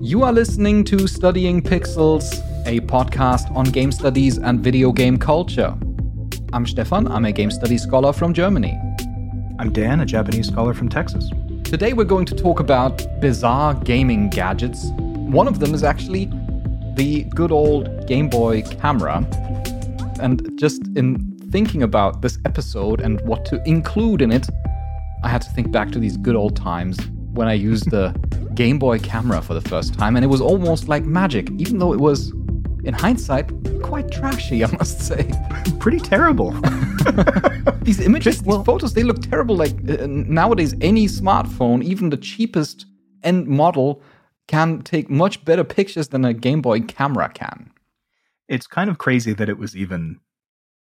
You are listening to Studying Pixels, a podcast on game studies and video game culture. I'm Stefan, I'm a game studies scholar from Germany. I'm Dan, a Japanese scholar from Texas. Today we're going to talk about bizarre gaming gadgets. One of them is actually the good old Game Boy camera. And just in thinking about this episode and what to include in it, I had to think back to these good old times when I used the Game Boy camera for the first time, and it was almost like magic, even though it was, in hindsight, quite trashy, I must say. Pretty terrible. these images, these photos, they look terrible. Like uh, nowadays, any smartphone, even the cheapest end model, can take much better pictures than a Game Boy camera can. It's kind of crazy that it was even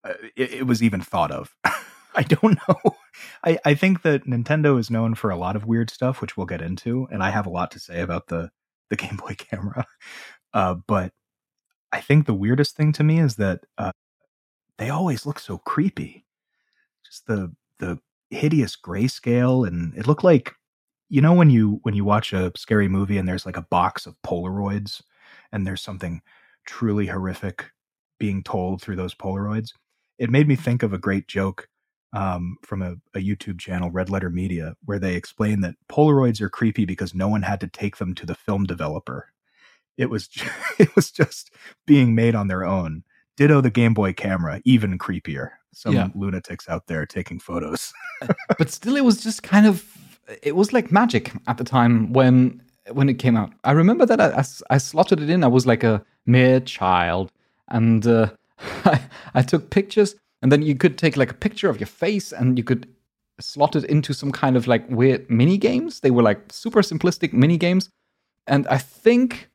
uh, it, it was even thought of. I don't know. I, I think that Nintendo is known for a lot of weird stuff, which we'll get into, and I have a lot to say about the the Game Boy camera. Uh, but I think the weirdest thing to me is that uh, they always look so creepy. Just the the hideous grayscale, and it looked like you know when you when you watch a scary movie and there's like a box of Polaroids, and there's something truly horrific being told through those Polaroids. It made me think of a great joke um, from a, a, YouTube channel, Red Letter Media, where they explain that Polaroids are creepy because no one had to take them to the film developer. It was just, it was just being made on their own. Ditto the Game Boy camera, even creepier. Some yeah. lunatics out there taking photos. but still, it was just kind of it was like magic at the time when when it came out. I remember that I, I, I slotted it in. I was like a mere child, and uh, I, I took pictures and then you could take like a picture of your face and you could slot it into some kind of like weird mini games. They were like super simplistic mini games. And I think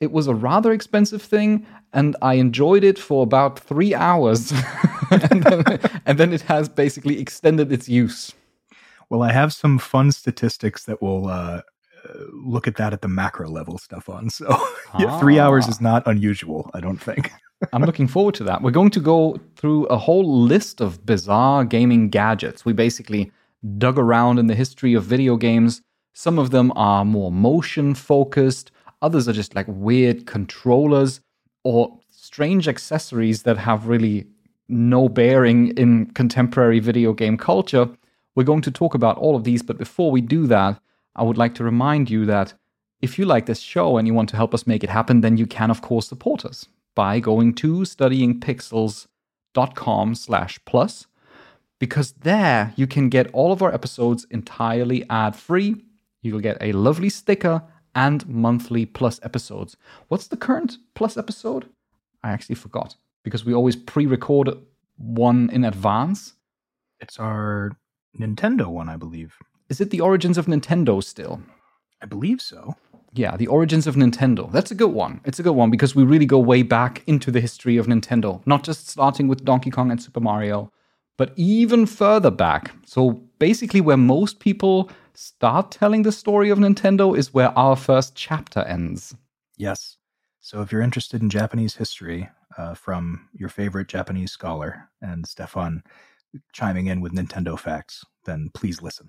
it was a rather expensive thing and I enjoyed it for about three hours. and, then, and then it has basically extended its use. Well, I have some fun statistics that will uh, look at that at the macro level stuff on. So ah. three hours is not unusual, I don't think. I'm looking forward to that. We're going to go through a whole list of bizarre gaming gadgets. We basically dug around in the history of video games. Some of them are more motion focused, others are just like weird controllers or strange accessories that have really no bearing in contemporary video game culture. We're going to talk about all of these, but before we do that, I would like to remind you that if you like this show and you want to help us make it happen, then you can, of course, support us by going to studyingpixels.com slash plus because there you can get all of our episodes entirely ad-free. You'll get a lovely sticker and monthly plus episodes. What's the current plus episode? I actually forgot because we always pre-record one in advance. It's our Nintendo one, I believe. Is it the origins of Nintendo still? I believe so yeah, the origins of Nintendo. That's a good one. It's a good one because we really go way back into the history of Nintendo, not just starting with Donkey Kong and Super Mario, but even further back. So basically, where most people start telling the story of Nintendo is where our first chapter ends. Yes. So if you're interested in Japanese history uh, from your favorite Japanese scholar and Stefan chiming in with Nintendo facts, then please listen.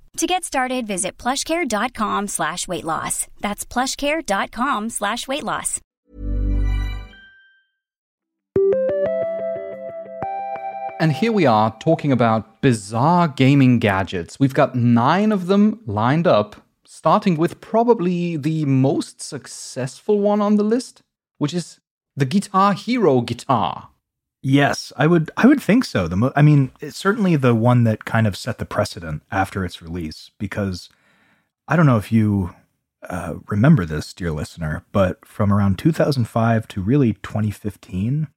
To get started, visit plushcare.com slash weight loss. That's plushcare.com slash weight loss. And here we are talking about bizarre gaming gadgets. We've got nine of them lined up starting with probably the most successful one on the list, which is the Guitar Hero guitar. Yes, I would. I would think so. The mo- I mean, it's certainly the one that kind of set the precedent after its release. Because I don't know if you uh, remember this, dear listener, but from around 2005 to really 2015,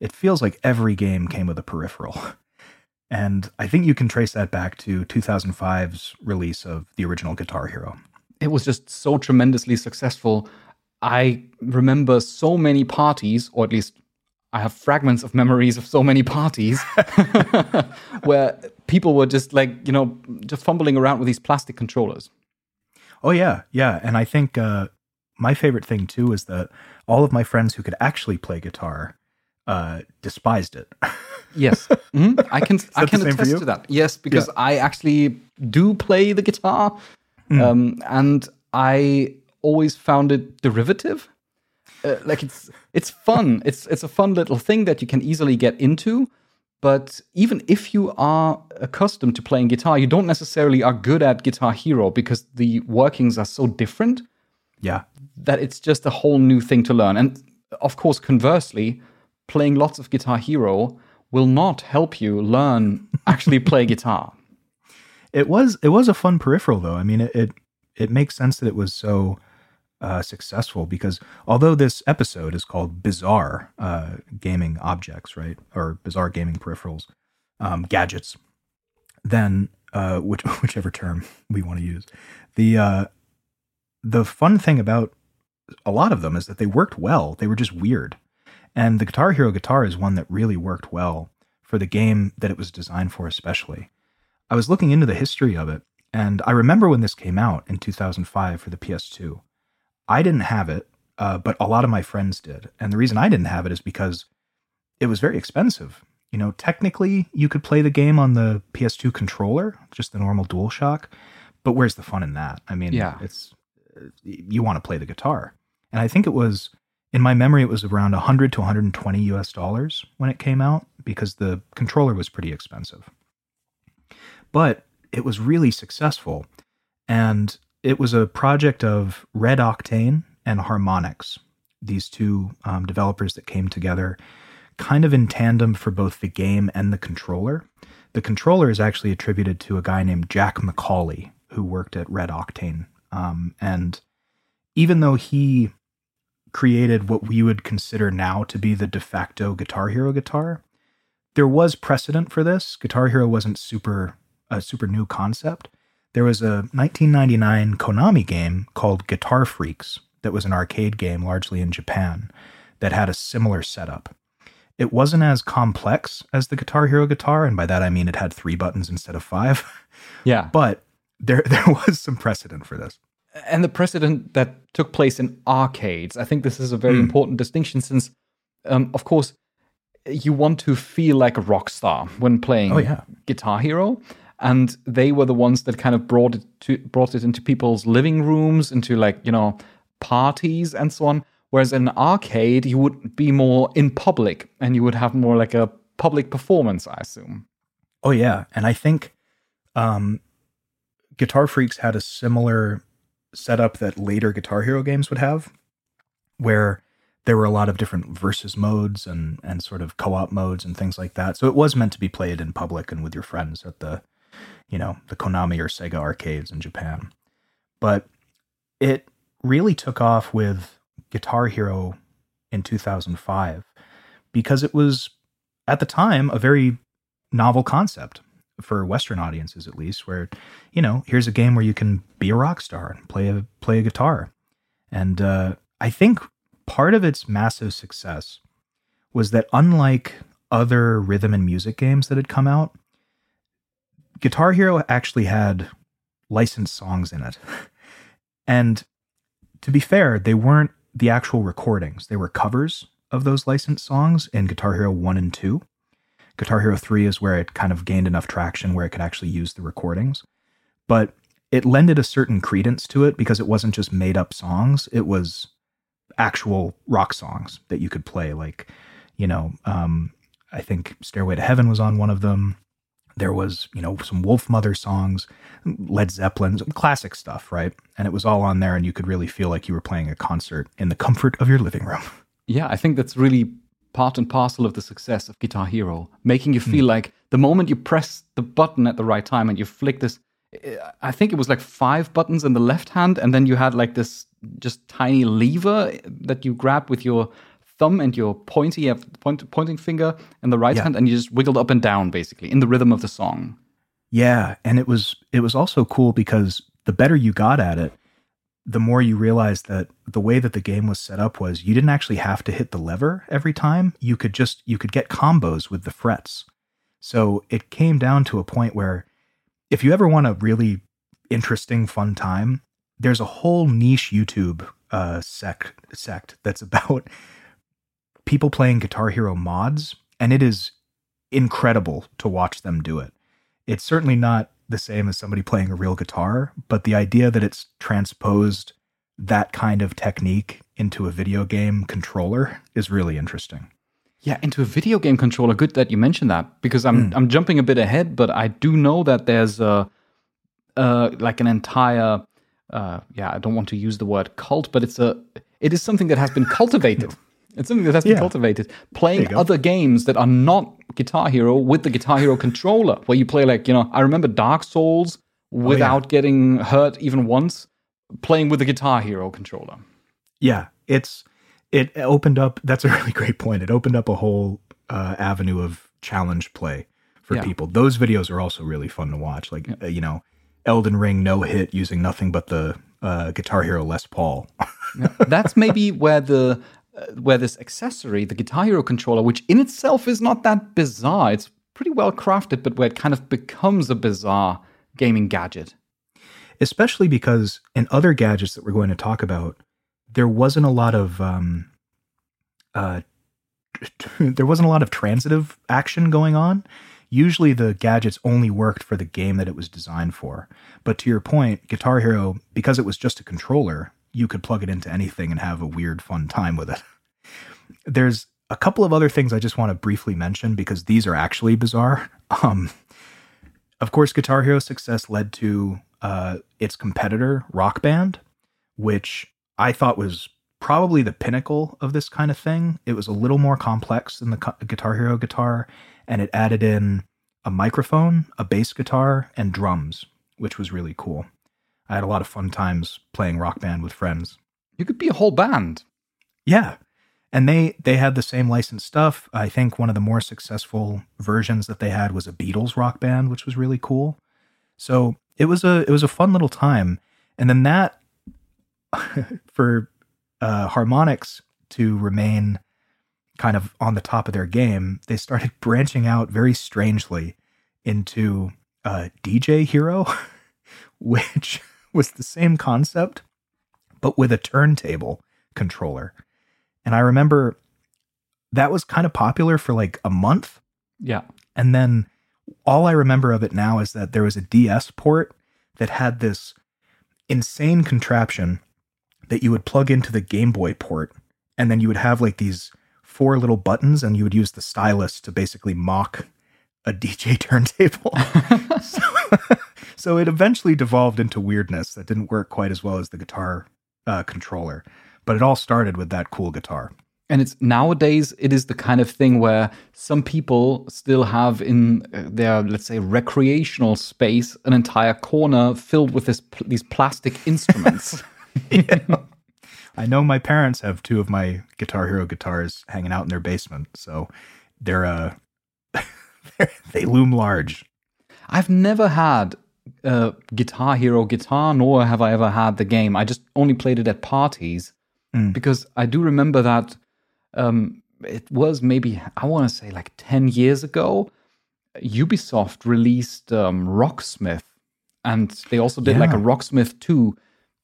it feels like every game came with a peripheral. And I think you can trace that back to 2005's release of the original Guitar Hero. It was just so tremendously successful. I remember so many parties, or at least I have fragments of memories of so many parties where people were just like, you know, just fumbling around with these plastic controllers. Oh, yeah. Yeah. And I think uh, my favorite thing too is that all of my friends who could actually play guitar uh, despised it. yes. Mm-hmm. I can, I can the same for attest to that. Yes, because Yeah. I actually do play the guitar. Hmm. Um, and I always found it derivative. Uh, like it's it's fun. it's it's a fun little thing that you can easily get into. But even if you are accustomed to playing guitar, you don't necessarily are good at Guitar Hero because the workings are so different yeah. that it's just a whole new thing to learn. And of course, conversely, playing lots of Guitar Hero will not help you learn actually play guitar. It was it was a fun peripheral though. I mean, it it, it makes sense that it was so uh, successful because although this episode is called bizarre uh, gaming objects, right, or bizarre gaming peripherals, um, gadgets, then uh, which whichever term we want to use, the uh, the fun thing about a lot of them is that they worked well. They were just weird, and the Guitar Hero guitar is one that really worked well for the game that it was designed for, especially. I was looking into the history of it, and I remember when this came out in 2005 for the PS2. I didn't have it, uh, but a lot of my friends did. And the reason I didn't have it is because it was very expensive. You know, technically, you could play the game on the PS2 controller, just the normal DualShock, but where's the fun in that? I mean, Yeah. it's you want to play the guitar. And I think it was in my memory it was around 100 to 120 US dollars when it came out because the controller was pretty expensive but it was really successful. And it was a project of Red Octane and Harmonix, these two um, developers that came together kind of in tandem for both the game and the controller. The controller is actually attributed to a guy named Jack McCauley, who worked at Red Octane. Um, and even though he created what we would consider now to be the de facto Guitar Hero guitar, there was precedent for this. Guitar Hero wasn't super a super new concept. There was a 1999 Konami game called Guitar Freaks that was an arcade game largely in Japan that had a similar setup. It wasn't as complex as the Guitar Hero guitar, and by that I mean it had three buttons instead of five. Yeah. But there there was some precedent for this. and the precedent that took place in arcades. I think this is a very important distinction since, um, of course, you want to feel like a rock star when playing Oh, yeah. Guitar Hero. And they were the ones that kind of brought it to brought it into people's living rooms, into like you know parties and so on. Whereas in an arcade, you would be more in public, and you would have more like a public performance, I assume. Oh yeah, and I think um, Guitar Freaks had a similar setup that later Guitar Hero games would have, where there were a lot of different versus modes and and sort of co-op modes and things like that. So it was meant to be played in public and with your friends at the, you know, the Konami or Sega arcades in Japan. But it really took off with Guitar Hero in 2005 because it was at the time a very novel concept for Western audiences, at least, where you know here's a game where you can be a rock star and play a play a guitar, and uh, I think part of its massive success was that unlike other rhythm and music games that had come out, Guitar Hero actually had licensed songs in it, and to be fair, they weren't the actual recordings; they were covers of those licensed songs in Guitar Hero One and Two. Guitar Hero 3 is where it kind of gained enough traction where it could actually use the recordings. But it lended a certain credence to it because it wasn't just made up songs, it was actual rock songs that you could play. Like, you know, um, I think Stairway to Heaven was on one of them. There was, you know, some Wolfmother songs, Led Zeppelin, some classic stuff, right? And it was all on there, and you could really feel like you were playing a concert in the comfort of your living room. Yeah, I think that's really part and parcel of the success of Guitar Hero, making you hmm. feel like the moment you press the button at the right time and you flick this, I think it was like five buttons in the left hand, and then you had like this just tiny lever that you grab with your thumb and your pointy point, pointing finger in the right Yeah. hand, and you just wiggled up and down basically in the rhythm of the song. Yeah, and it was it was also cool because the better you got at it, the more you realized that the way that the game was set up was you didn't actually have to hit the lever every time. You could just you could get combos with the frets. So it came down to a point where if you ever want a really interesting fun time, there's a whole niche YouTube uh sect sect that's about people playing Guitar Hero mods and it is incredible to watch them do it it's certainly not the same as somebody playing a real guitar, but the idea that it's transposed that kind of technique into a video game controller is really interesting. Yeah, into a video game controller. Good that you mentioned that because I'm I'm jumping a bit ahead, but I do know that there's a uh, like an entire uh, yeah I don't want to use the word cult, but it's a it is something that has been cultivated. It's something that has been Yeah. cultivated. Playing There you go. other games that are not Guitar Hero with the Guitar Hero controller, where you play like you know I remember Dark Souls without getting hurt even once, playing with the Guitar Hero controller. Yeah, it's it opened up. That's a really great point. It opened up a whole uh, avenue of challenge play for Yeah. people. Those videos are also really fun to watch. Like uh, you know, Elden Ring no hit using nothing but the uh, Guitar Hero Les Paul. that's maybe where the where this accessory, the Guitar Hero controller, which in itself is not that bizarre, it's pretty well crafted, but where it kind of becomes a bizarre gaming gadget. especially because in other gadgets that we're going to talk about, there wasn't a lot of um, uh, there wasn't a lot of transitive action going on. Usually, the gadgets only worked for the game that it was designed for. But to your point, Guitar Hero, because it was just a controller, you could plug it into anything and have a weird, fun time with it. There's a couple of other things I just want to briefly mention because these are actually bizarre. Um, of course, Guitar Hero's success led to uh, its competitor, Rock Band, which I thought was probably the pinnacle of this kind of thing. It was a little more complex than the Guitar Hero guitar, and it added in a microphone, a bass guitar, and drums, which was really cool. I had a lot of fun times playing Rock Band with friends. You could be a whole band. Yeah. And they they had the same licensed stuff. I think one of the more successful versions that they had was a Beatles rock band, which was really cool. So it was a it was a fun little time. And then that for uh, Harmonix to remain kind of on the top of their game, they started branching out very strangely into uh, DJ Hero, which was the same concept, but with a turntable controller. And I remember that was kind of popular for like a month. Yeah. And then all I remember of it now is that there was a DS port that had this insane contraption that you would plug into the Game Boy port. And then you would have like these four little buttons, and you would use the stylus to basically mock a DJ turntable. so, so it eventually devolved into weirdness that didn't work quite as well as the guitar uh, controller. But it all started with that cool guitar. And it's nowadays it is the kind of thing where some people still have in uh, their let's say recreational space an entire corner filled with this pl- these plastic instruments. I know my parents have two of my Guitar Hero guitars hanging out in their basement, so they're uh they're, they loom large. I've never had a Guitar Hero guitar, nor have I ever had the game. I just only played it at parties Mm. because I do remember that um, it was maybe, I want to say like 10 years ago, Ubisoft released um, Rocksmith, and they also did like a Rocksmith 2,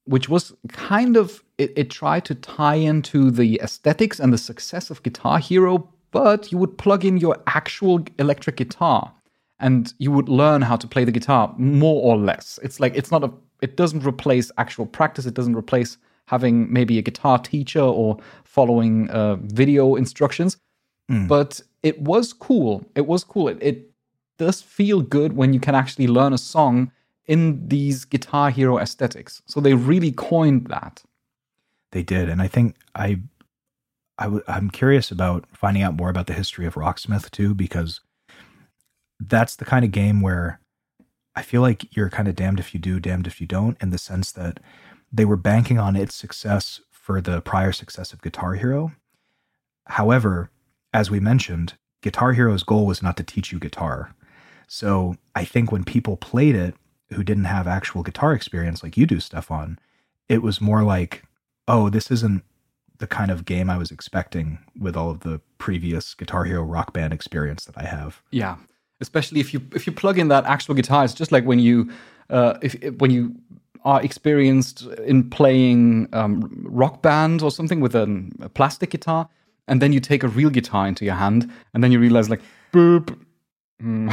which was kind of, it, it tried to tie into the aesthetics and the success of Guitar Hero, but you would plug in your actual electric guitar and you would learn how to play the guitar more or less. It's like it's not a it doesn't replace actual practice. It doesn't replace having maybe a guitar teacher or following uh, video instructions. But it was cool. It was cool. It, it does feel good when you can actually learn a song in these Guitar Hero aesthetics. So they really coined that. They did, and I think I, I w- I'm curious about finding out more about the history of Rocksmith too, because that's the kind of game where I feel like you're kind of damned if you do, damned if you don't, in the sense that they were banking on its success for the prior success of Guitar Hero. However, as we mentioned, Guitar Hero's goal was not to teach you guitar. So I think when people played it who didn't have actual guitar experience like you do, Stefan, it was more like, oh, this isn't the kind of game I was expecting with all of the previous Guitar Hero rock band experience that I have. Yeah, especially if you if you plug in that actual guitar, it's just like when you uh, if when you are experienced in playing um, rock band or something with an, a plastic guitar, and then you take a real guitar into your hand, and then you realize like boop. Mm,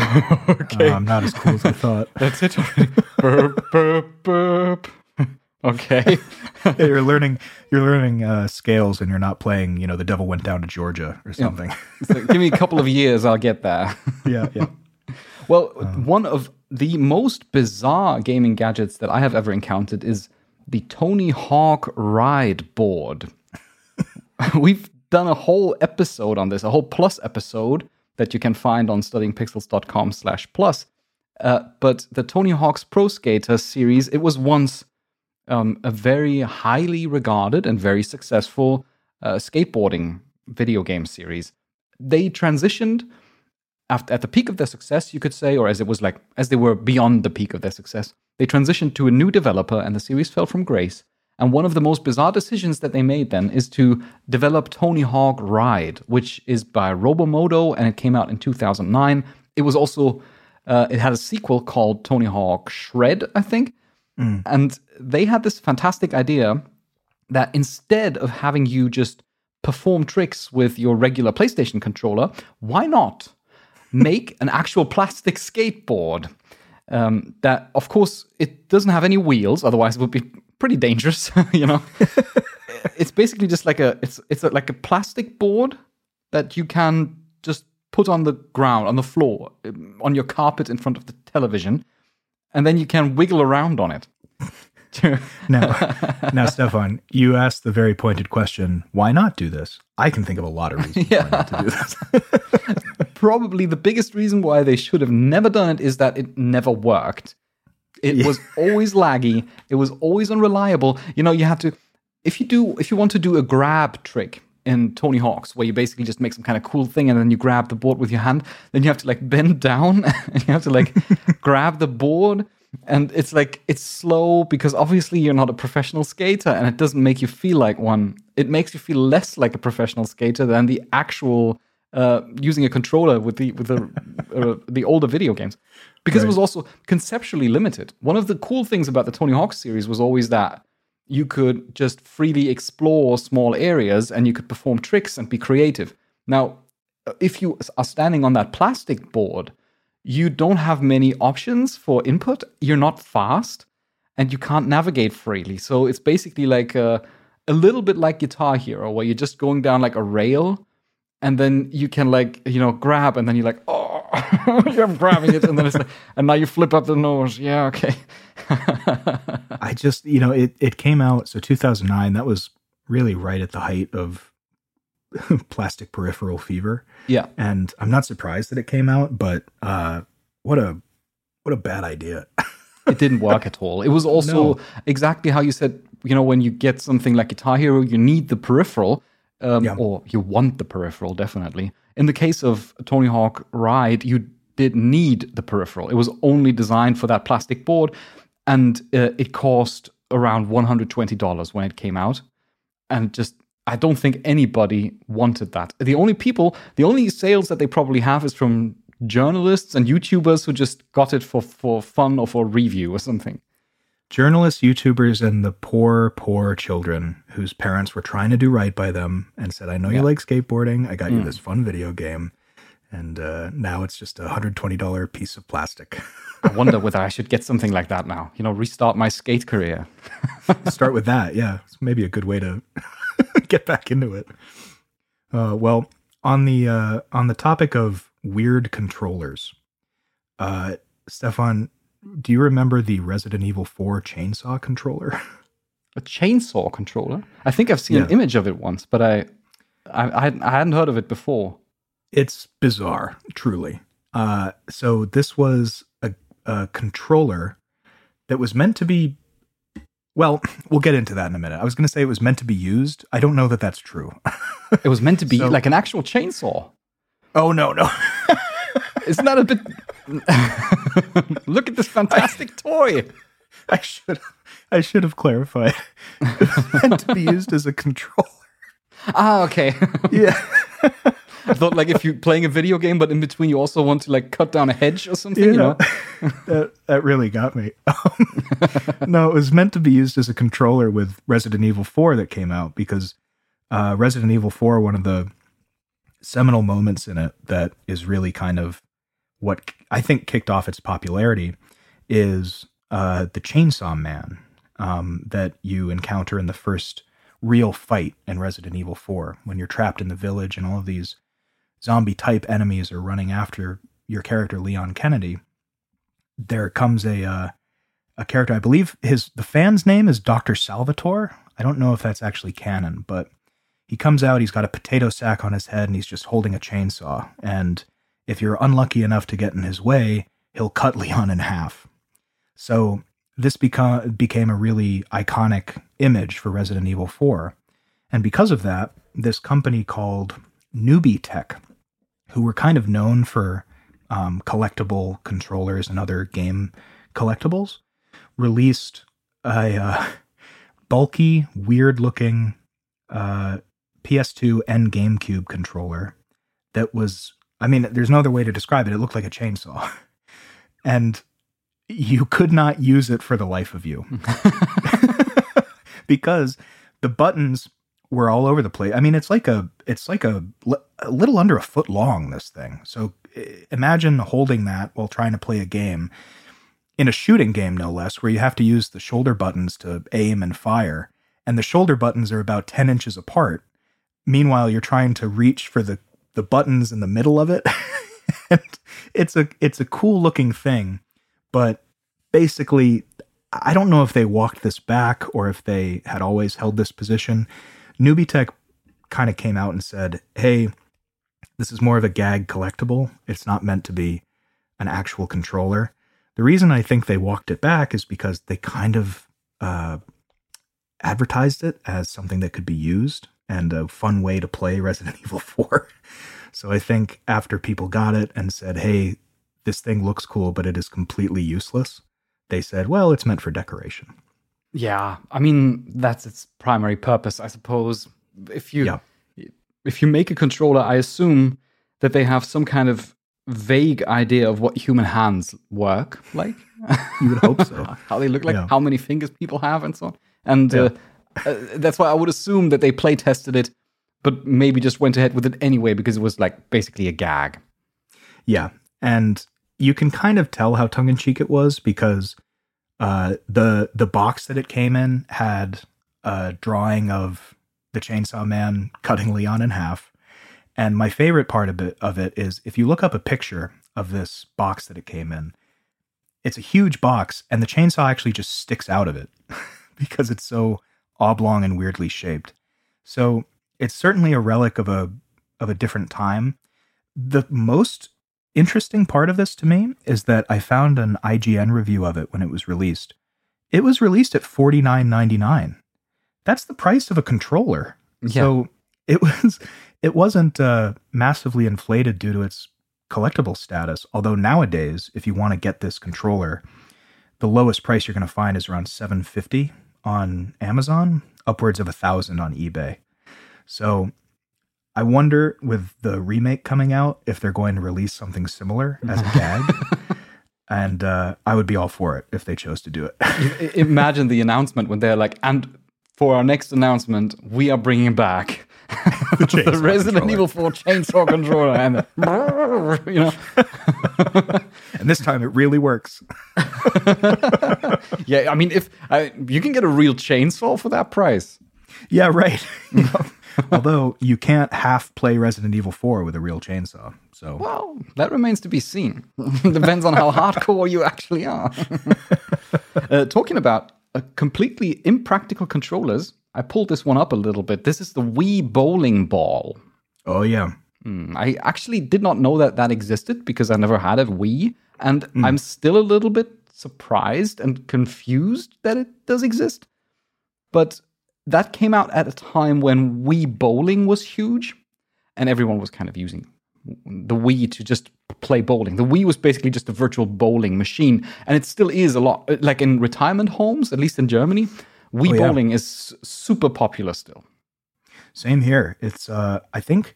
okay, Uh, I'm not as cool as I thought. that's it. burp, burp, burp. Okay. Yeah, you're learning you're learning uh, scales and you're not playing you know the devil went down to georgia or something So give me a couple of years, I'll get there. yeah yeah Well, one of the most bizarre gaming gadgets that I have ever encountered is the Tony Hawk Ride board. We've done a whole episode on this, a whole plus episode that you can find on studyingpixels.com slash plus. Uh, but the Tony Hawk's Pro Skater series, it was once um, a very highly regarded and very successful uh, skateboarding video game series. They transitioned after, at the peak of their success, you could say, or as it was like, as they were beyond the peak of their success, they transitioned to a new developer and the series fell from grace. And one of the most bizarre decisions that they made then is to develop Tony Hawk Ride, which is by Robomodo and it came out in 2009. It was also, uh, it had a sequel called Tony Hawk Shred, I think. And they had this fantastic idea that instead of having you just perform tricks with your regular PlayStation controller, why not make an actual plastic skateboard? Um, that, of course, it doesn't have any wheels, otherwise it would be pretty dangerous. you know, it's basically just like a it's it's a, like a plastic board that you can just put on the ground on the floor um, on your carpet in front of the television, and then you can wiggle around on it. now now stefan you asked the very pointed question why not do this i can think of a lot of reasons why not to do this probably the biggest reason why they should have never done it is that it never worked. It was always laggy. It was always unreliable. You know, you have to if you do if you want to do a grab trick in Tony Hawk's where you basically just make some kind of cool thing and then you grab the board with your hand, then you have to like bend down and you have to like grab the board and it's like it's slow because obviously you're not a professional skater and it doesn't make you feel like one. It makes you feel less like a professional skater than the actual uh, using a controller with the with the uh, the older video games because it was also conceptually limited. One of the cool things about the Tony Hawk series was always that you could just freely explore small areas and you could perform tricks and be creative. Now, if you are standing on that plastic board, you don't have many options for input. You're not fast and you can't navigate freely. So it's basically like a, a little bit like Guitar Hero, where you're just going down like a rail and then you can like you know grab and then you're like oh you're grabbing it and then it's like and now you flip up the nose yeah okay I just, you know, it, it came out, so 2009, that was really right at the height of plastic peripheral fever. yeah And I'm not surprised that it came out, but uh, what a what a bad idea. it didn't work at all it was also No. exactly how you said you know when you get something like guitar hero you need the peripheral um, Yeah. or you want the peripheral definitely in the case of tony hawk ride you did need the peripheral it was only designed for that plastic board and uh, it cost around $120 when it came out and just I don't think anybody wanted that. The only people, the only sales that they probably have is from journalists and YouTubers who just got it for for fun or for review or something. Journalists, YouTubers, and the poor, poor children whose parents were trying to do right by them and said, I know you like skateboarding. I got you this fun video game. And uh, now it's just a $120 piece of plastic. I wonder whether I should get something like that now. You know, restart my skate career. Start with that. Yeah. It's maybe a good way to get back into it. Uh, well, on the uh, on the topic of weird controllers, Uh, Stefan, do you remember the Resident Evil 4 chainsaw controller? A chainsaw controller. I think I've seen an image of it once, but I, I, I hadn't heard of it before. It's bizarre, truly. Uh, so this was a, a controller that was meant to be. Well, we'll get into that in a minute. I was going to say it was meant to be used. I don't know that that's true. It was meant to be So- like an actual chainsaw. oh no, no. Isn't that a bit? Look at this fantastic toy. I should I should have clarified. Meant to be used as a controller. Ah, okay. Yeah. I thought like if you're playing a video game, but in between you also want to like cut down a hedge or something, you know? that that really got me. Um, no, it was meant to be used as a controller with Resident Evil 4 that came out because uh, Resident Evil 4, one of the seminal moments in it that is really kind of what I think kicked off its popularity is uh, the Chainsaw Man um, that you encounter in the first real fight in Resident Evil 4 when you're trapped in the village and all of these zombie type enemies are running after your character Leon Kennedy there comes a uh, a character. I believe his the fan's name is Doctor Salvador. I don't know if that's actually canon, but he comes out. He's got a potato sack on his head, and he's just holding a chainsaw. And if you're unlucky enough to get in his way, he'll cut Leon in half. So this become became a really iconic image for Resident Evil 4. And because of that, this company called NubyTech, who were kind of known for um, collectible controllers and other game collectibles, released a uh, bulky, weird looking uh, PS2 and GameCube controller that was, I mean, there's no other way to describe it. It looked like a chainsaw. and you could not use it for the life of you because the buttons were all over the place. I mean, it's like a it's like a, a little under a foot long. This thing. So eh, imagine holding that while trying to play a game in a shooting game, no less, where you have to use the shoulder buttons to aim and fire, and the shoulder buttons are about ten inches apart. Meanwhile, you're trying to reach for the the buttons in the middle of it. it's a it's a cool looking thing, but basically I don't know if they walked this back or if they had always held this position. NubyTech kind of came out and said, "Hey, this is more of a gag collectible. It's not meant to be an actual controller." The reason I think they walked it back is because they kind of uh, advertised it as something that could be used and a fun way to play Resident Evil 4. So I think after people got it and said, "Hey, this thing looks cool, but it is completely useless," they said, "Well, it's meant for decoration." Yeah, I mean that's its primary purpose, I suppose. If you Yeah. if you make a controller, I assume that they have some kind of vague idea of what human hands work like, You would hope so. how they look like, Yeah. how many fingers people have, and so on. And Yeah. uh, uh, that's why I would assume that they play tested it, but maybe just went ahead with it anyway because it was like basically a gag. Yeah, and you can kind of tell how tongue in cheek it was because uh, the the box that it came in had a drawing of the Chainsaw Man cutting Leon in half. And my favorite part of it of it is if you look up a picture of this box that it came in, it's a huge box, and the chainsaw actually just sticks out of it because it's so oblong and weirdly shaped. So it's certainly a relic of a of a different time. The most interesting part of this to me is that I found an IGN review of it when it was released. It was released at forty nine ninety nine. That's the price of a controller. So it was it wasn't uh, massively inflated due to its collectible status. Although nowadays, if you want to get this controller, the lowest price you're going to find is around seven fifty on Amazon, upwards of a thousand on eBay. So I wonder with the remake coming out if they're going to release something similar as a gag. and uh, I would be all for it if they chose to do it. Imagine the announcement when they're like, and for our next announcement, we are bringing back the, chainsaw Resident. Evil 4 chainsaw controller. And the, you know, and this time it really works. yeah, I mean, if I, you can get a real chainsaw for that price. Yeah, right. You know, Although you can't half play Resident Evil 4 with a real chainsaw. So Well, that remains to be seen. Depends on how hardcore you actually are. uh, talking about uh, completely impractical controllers, I pulled this one up a little bit. This is the Wii bowling ball. oh yeah. Hmm, I actually did not know that that existed because I never had a Wii, and I'm still a little bit surprised and confused that it does exist. But that came out at a time when Wii bowling was huge, and everyone was kind of using the Wii to just play bowling. The Wii was basically just a virtual bowling machine, and it still is a lot. Like in retirement homes, at least in Germany, Wii Oh, yeah. bowling is super popular still. Same here. It's uh I think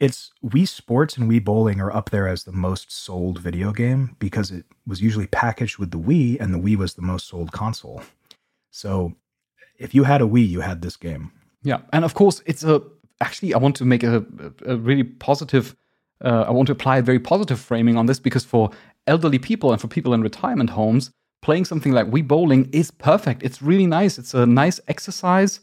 it's Wii Sports and Wii Bowling are up there as the most sold video game because it was usually packaged with the Wii and the Wii was the most sold console. So if you had a Wii, you had this game. Yeah, and of course, it's a. Actually, I want to make a, a really positive. Uh, I want to apply a very positive framing on this because for elderly people and for people in retirement homes, playing something like Wii Bowling is perfect. It's really nice. It's a nice exercise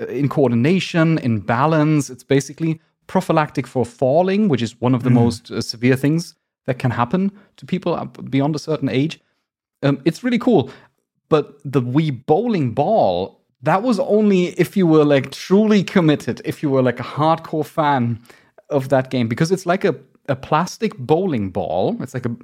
uh, in coordination, in balance. It's basically prophylactic for falling, which is one of the most uh, severe things that can happen to people up beyond a certain age. Um, it's really cool. But the Wii bowling ball, that was only if you were like truly committed, if you were like a hardcore fan of that game, because it's like a, a plastic bowling ball. It's like a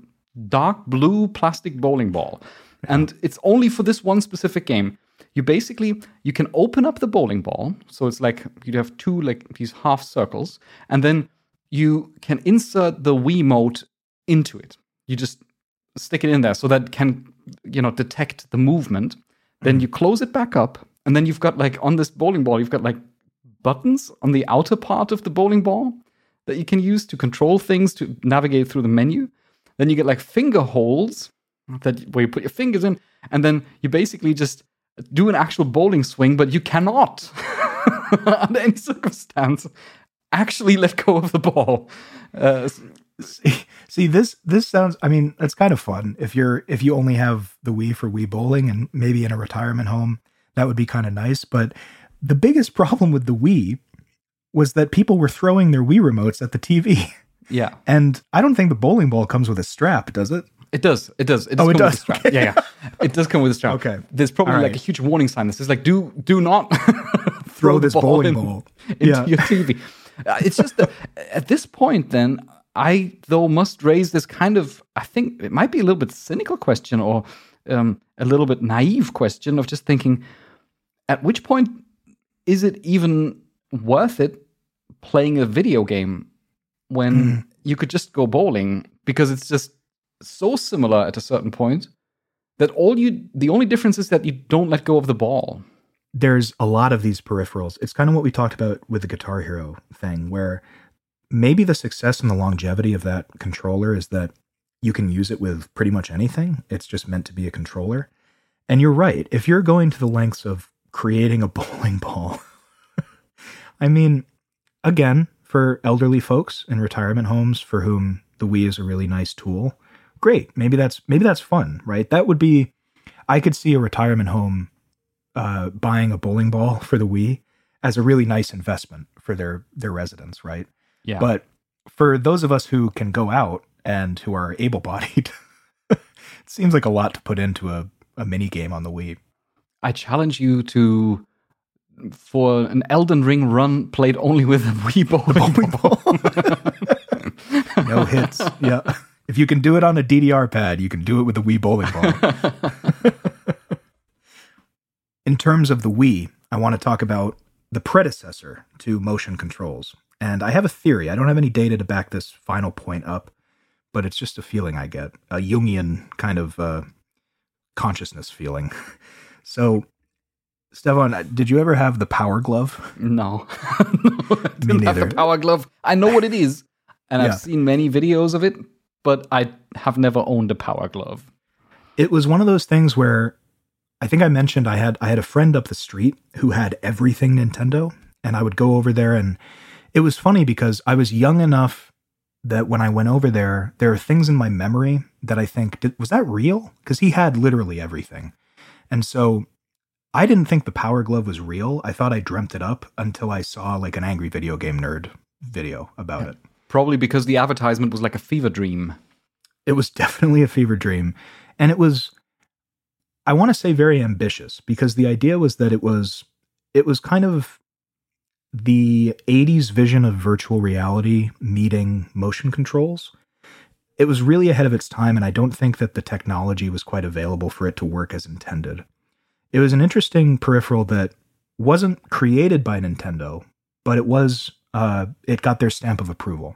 dark blue plastic bowling ball. And it's only for this one specific game. You basically you can open up the bowling ball. So it's like you have two like these half circles, and then you can insert the Wiimote into it. You just stick it in there so that can you know detect the movement then hmm. you close it back up and then you've got like on this bowling ball you've got like buttons on the outer part of the bowling ball that you can use to control things to navigate through the menu then you get like finger holes that where you put your fingers in and then you basically just do an actual bowling swing but you cannot under any circumstance actually let go of the ball uh, See, see this this sounds I mean, it's kind of fun if you're if you only have the Wii for Wii bowling and maybe in a retirement home, that would be kind of nice, but the biggest problem with the Wii was that people were throwing their Wii remotes at the TV. yeah And I don't think the bowling ball comes with a strap, does it? It does. It does. It Oh, does it come does? with a strap. Yeah, yeah. It does come with a strap. Okay. There's probably All like a huge warning sign that says like, "Do do not Throw the this bowling ball. into Yeah. your TV." Uh, it's just that at this point, then I though must raise this kind of I think it might be a little bit cynical question or um, a little bit naive question of just thinking, at which point is it even worth it playing a video game when you could just go bowling because it's just so similar at a certain point that all you the only difference is that you don't let go of the ball. there's a lot of these peripherals. It's kind of what we talked about with the Guitar Hero thing, where maybe the success and the longevity of that controller is that you can use it with pretty much anything. It's just meant to be a controller. And you're right. If you're going to the lengths of creating a bowling ball, I mean, again, for elderly folks in retirement homes for whom the Wii is a really nice tool, great. Maybe that's maybe that's fun, right? That would be I could see a retirement home uh, buying a bowling ball for the Wii as a really nice investment for their their residents, right? Yeah. But for those of us who can go out and who are able-bodied, it seems like a lot to put into a, a mini game on the Wii. I challenge you to for an Elden Ring run played only with a Wii bowling ball. No hits. yeah. If you can do it on a DDR pad, you can do it with a Wii bowling ball. In terms of the Wii, I want to talk about the predecessor to motion controls. And I have a theory. I don't have any data to back this final point up, but it's just a feeling I get a Jungian kind of uh, consciousness feeling. So, Stefan, did you ever have the Power Glove? No. no have neither. the power glove. I know what it is, and Yeah. I've seen many videos of it, but I have never owned a power glove. it was one of those things where I think I mentioned I had I had a friend up the street who had everything Nintendo and I would go over there and it was funny because I was young enough that when I went over there there are things in my memory that I think did, was that real because he had literally everything. And so I didn't think the Power Glove was real. I thought I dreamt it up until I saw like an angry video game nerd video about it. Probably because the advertisement was like a fever dream. It was definitely a fever dream. And it was, I want to say, very ambitious because the idea was that it was, it was kind of the 80s vision of virtual reality meeting motion controls. It was really ahead of its time, and I don't think that the technology was quite available for it to work as intended. It was an interesting peripheral that wasn't created by Nintendo, but it was uh, it got their stamp of approval.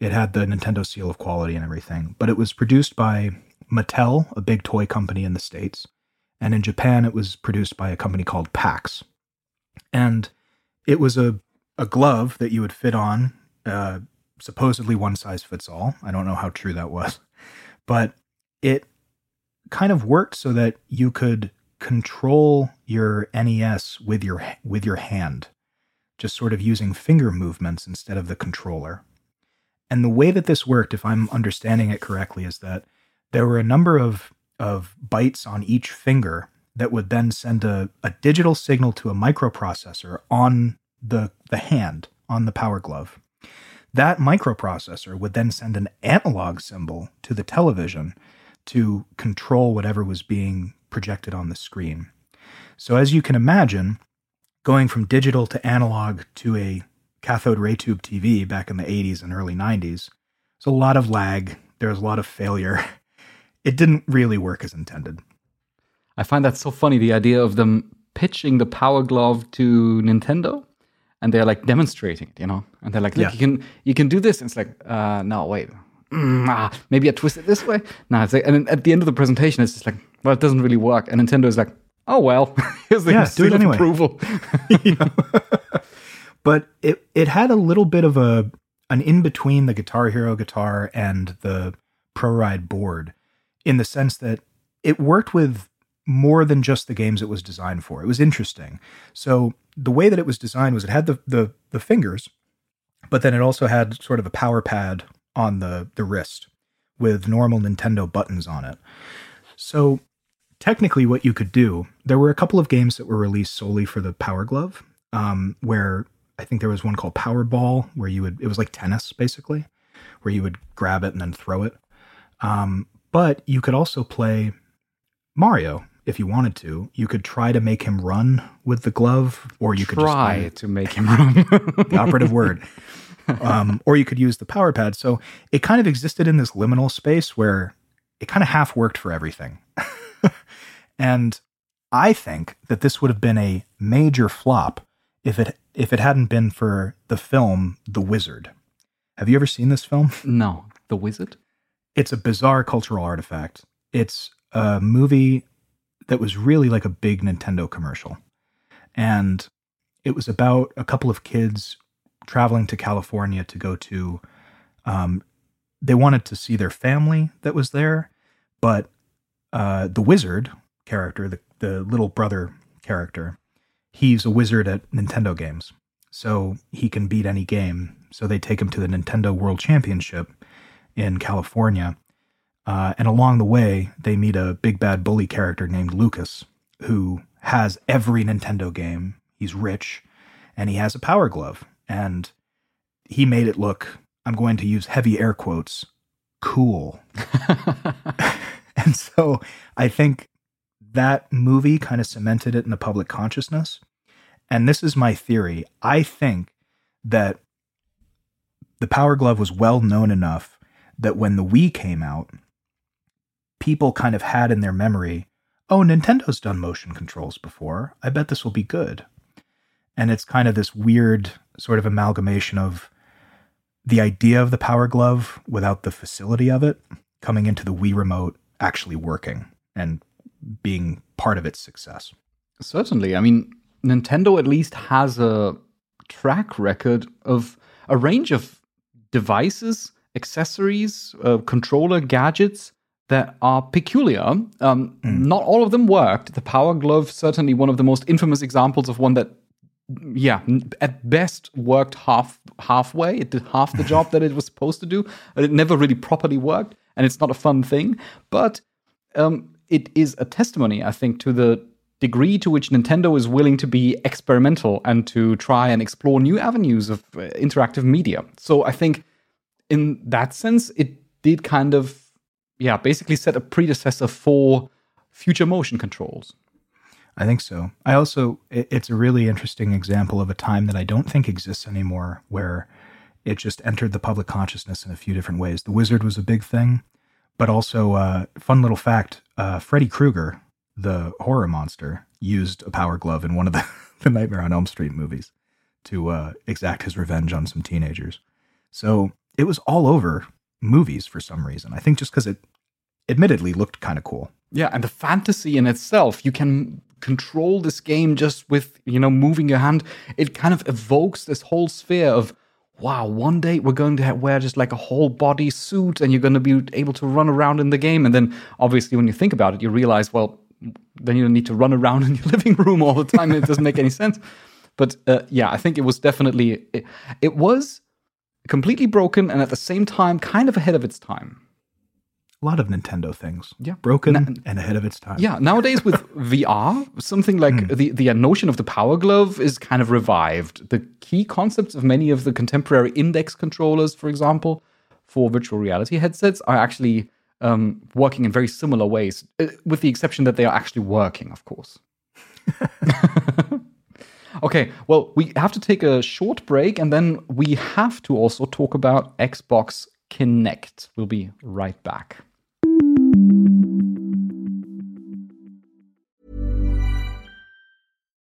It had the Nintendo seal of quality and everything, but it was produced by Mattel, a big toy company in the States. And in Japan, it was produced by a company called PAX. And it was a, a glove that you would fit on, uh, supposedly one size fits all. I don't know how true that was, but it kind of worked so that you could control your NES with your with your hand, just sort of using finger movements instead of the controller. And the way that this worked, if I'm understanding it correctly, is that there were a number of of bytes on each finger that would then send a, a digital signal to a microprocessor on the, the hand, on the power glove. That microprocessor would then send an analog symbol to the television to control whatever was being projected on the screen. So, as you can imagine, going from digital to analog to a cathode ray tube TV back in the 80s and early 90s, there's a lot of lag, there was a lot of failure. It didn't really work as intended. I find that so funny the idea of them pitching the Power Glove to Nintendo and they're like demonstrating it, you know, and they're like, "Look, Yeah. you can you can do this." And it's like, uh, "No, wait, mm, ah, maybe I twist it this way." No, it's like, and then at the end of the presentation, it's just like, "Well, it doesn't really work." And Nintendo is like, "Oh well, here's the Yeah, do it anyway." approval." but it it had a little bit of a an in between the Guitar Hero guitar and the Pro Ride board in the sense that it worked with more than just the games it was designed for. It was interesting. So the way that it was designed was it had the the, the fingers, but then it also had sort of a power pad on the the wrist with normal Nintendo buttons on it. So technically what you could do there were a couple of games that were released solely for the power glove um, where i think there was one called powerball where you would it was like tennis basically where you would grab it and then throw it um, but you could also play mario if you wanted to you could try to make him run with the glove or you could just Try just to make him run. the operative word. Um, or you could use the power pad. So it kind of existed in this liminal space where it kind of half worked for everything. and I think that this would have been a major flop if it if it hadn't been for the film The Wizard. Have you ever seen this film? no, the wizard. It's a bizarre cultural artifact. It's a movie that was really like a big Nintendo commercial. And it was about a couple of kids traveling to California to go to, um, they wanted to see their family that was there, but uh, the wizard character, the, the little brother character, he's a wizard at Nintendo games. So he can beat any game. So they take him to the Nintendo World Championship in California. Uh, and along the way, they meet a big bad bully character named Lucas, who has every Nintendo game. He's rich, and he has a power glove. And he made it look, I'm going to use heavy air quotes, cool. and so I think that movie kind of cemented it in the public consciousness. And this is my theory. I think that the Power Glove was well known enough that when the Wii came out, people kind of had in their memory, oh, Nintendo's done motion controls before. I bet this will be good. And it's kind of this weird sort of amalgamation of the idea of the Power Glove without the facility of it coming into the Wii Remote actually working and being part of its success. Certainly. I mean, Nintendo at least has a track record of a range of devices, accessories, uh, controller gadgets that are peculiar. Um, Not all of them worked. The Power Glove, certainly one of the most infamous examples of one that, yeah, at best worked half halfway. It did half the job that it was supposed to do, and it never really properly worked. And it's not a fun thing, but um, it is a testimony, I think, to the degree to which Nintendo is willing to be experimental and to try and explore new avenues of uh, interactive media. So I think in that sense, it did kind of, yeah, basically set a predecessor for future motion controls. I think so. I also, it's a really interesting example of a time that I don't think exists anymore where it just entered the public consciousness in a few different ways. The Wizard was a big thing, but also, uh, fun little fact uh, Freddy Krueger, the horror monster, used a power glove in one of the, the Nightmare on Elm Street movies to uh, exact his revenge on some teenagers. So it was all over movies for some reason. I think just because it admittedly looked kind of cool. Yeah, and the fantasy in itself, you can control this game just with, you know, moving your hand. It kind of evokes this whole sphere of, wow, one day we're going to wear just like a whole body suit and you're going to be able to run around in the game. And then obviously, when you think about it, you realize, well, then you don't need to run around in your living room all the time. it doesn't make any sense. But uh, yeah, I think it was definitely, it, it was completely broken and at the same time kind of ahead of its time a lot of Nintendo things. Yeah. Broken Na- and ahead of its time. Yeah. Nowadays with VR, something like mm. the, the notion of the Power Glove is kind of revived. The key concepts of many of the contemporary index controllers, for example, for virtual reality headsets are actually um, working in very similar ways, uh, with the exception that they are actually working, of course. okay, well, we have to take a short break and then we have to also talk about Xbox Kinect. We'll be right back.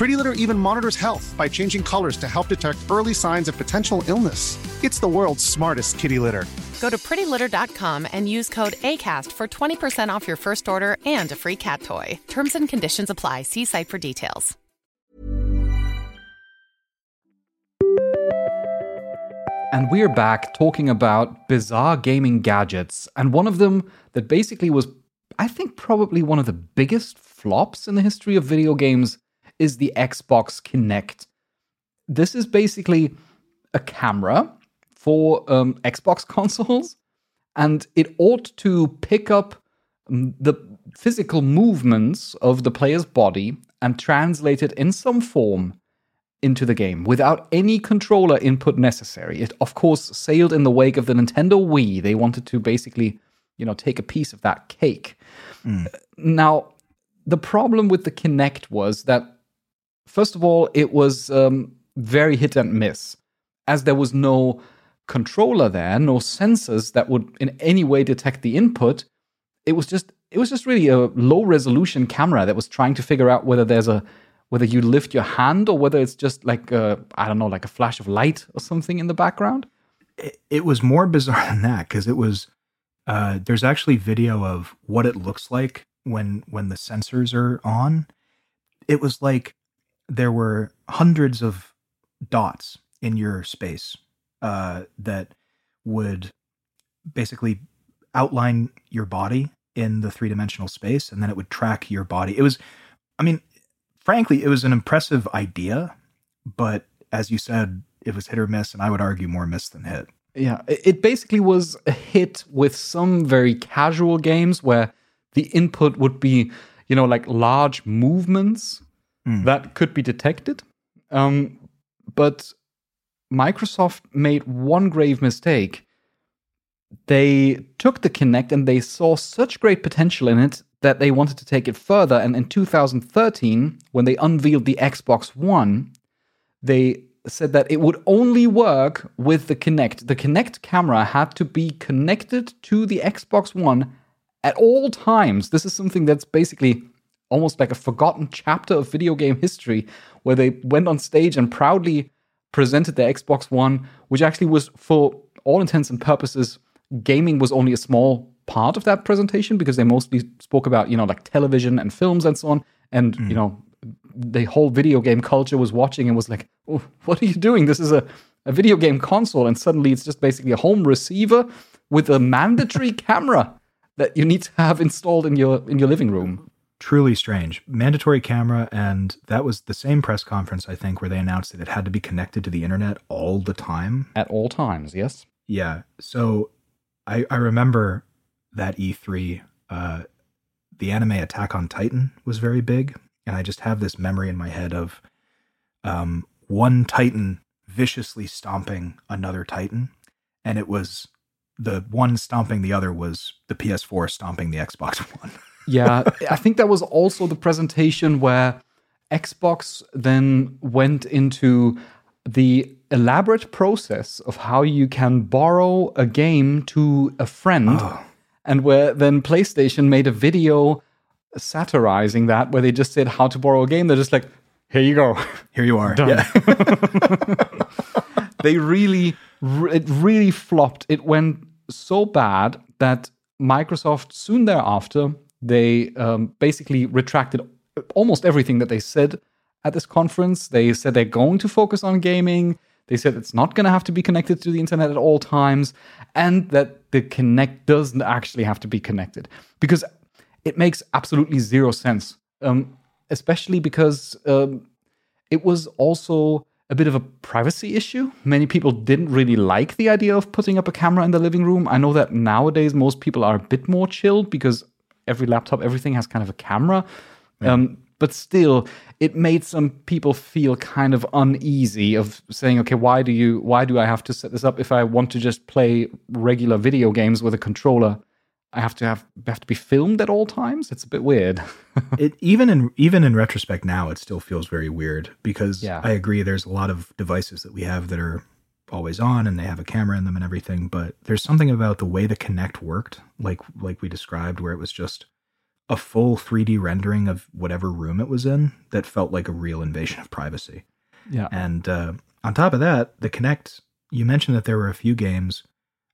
Pretty Litter even monitors health by changing colors to help detect early signs of potential illness. It's the world's smartest kitty litter. Go to prettylitter.com and use code ACAST for 20% off your first order and a free cat toy. Terms and conditions apply. See site for details. And we're back talking about bizarre gaming gadgets. And one of them that basically was, I think, probably one of the biggest flops in the history of video games is the Xbox Kinect. This is basically a camera for um, Xbox consoles, and it ought to pick up um, the physical movements of the player's body and translate it in some form into the game without any controller input necessary. It, of course, sailed in the wake of the Nintendo Wii. They wanted to basically, you know, take a piece of that cake. Mm. Now, the problem with the Kinect was that, first of all, it was um, very hit and miss, as there was no controller there, no sensors that would in any way detect the input. It was just it was just really a low resolution camera that was trying to figure out whether there's a whether you lift your hand or whether it's just like I don't know, like a flash of light or something in the background. It, it was more bizarre than that because it was. Uh, there's actually video of what it looks like when when the sensors are on. it was like there were hundreds of dots in your space uh, that would basically outline your body in the three dimensional space, and then it would track your body. It was, I mean, frankly, it was an impressive idea, but as you said, it was hit or miss, and I would argue more miss than hit. Yeah, it basically was a hit with some very casual games where the input would be, you know, like large movements mm. that could be detected. Um, but Microsoft made one grave mistake. They took the Kinect and they saw such great potential in it that they wanted to take it further. And in 2013, when they unveiled the Xbox One, they said that it would only work with the Kinect. The Kinect camera had to be connected to the Xbox One at all times. This is something that's basically almost like a forgotten chapter of video game history where they went on stage and proudly presented the Xbox One, which actually was, for all intents and purposes, gaming was only a small part of that presentation because they mostly spoke about, you know, like television and films and so on. And, mm. you know, the whole video game culture was watching and was like, oh, what are you doing? This is a, a video game console. And suddenly it's just basically a home receiver with a mandatory camera that you need to have installed in your in your living room truly strange. Mandatory camera, and that was the same press conference, I think, where they announced that it had to be connected to the internet all the time. At all times, yes. Yeah. So I, I remember that E3, uh, the anime Attack on Titan was very big. And I just have this memory in my head of um, one Titan viciously stomping another Titan. And it was the one stomping the other was the PS4 stomping the Xbox One. Yeah, I think that was also the presentation where Xbox then went into the elaborate process of how you can borrow a game to a friend, oh. and where then PlayStation made a video satirizing that, where they just said how to borrow a game. They're just like, here you go, here you are. Yeah. they really, it really flopped. It went so bad that Microsoft soon thereafter they um, basically retracted almost everything that they said at this conference. They said they're going to focus on gaming. They said it's not going to have to be connected to the internet at all times, and that the Kinect doesn't actually have to be connected because it makes absolutely zero sense. Um, especially because um, it was also a bit of a privacy issue. Many people didn't really like the idea of putting up a camera in the living room. I know that nowadays most people are a bit more chilled because every laptop, everything has kind of a camera. Yeah. Um, but still, it made some people feel kind of uneasy of saying, okay, why do you, why do I have to set this up if I want to just play regular video games with a controller? I have to have have to be filmed at all times. It's a bit weird. it even in even in retrospect now, it still feels very weird because yeah. I agree. There's a lot of devices that we have that are always on and they have a camera in them and everything, but there's something about the way the Kinect worked, like like we described, where it was just a full 3D rendering of whatever room it was in that felt like a real invasion of privacy. Yeah. And uh, on top of that, the Kinect you mentioned that there were a few games.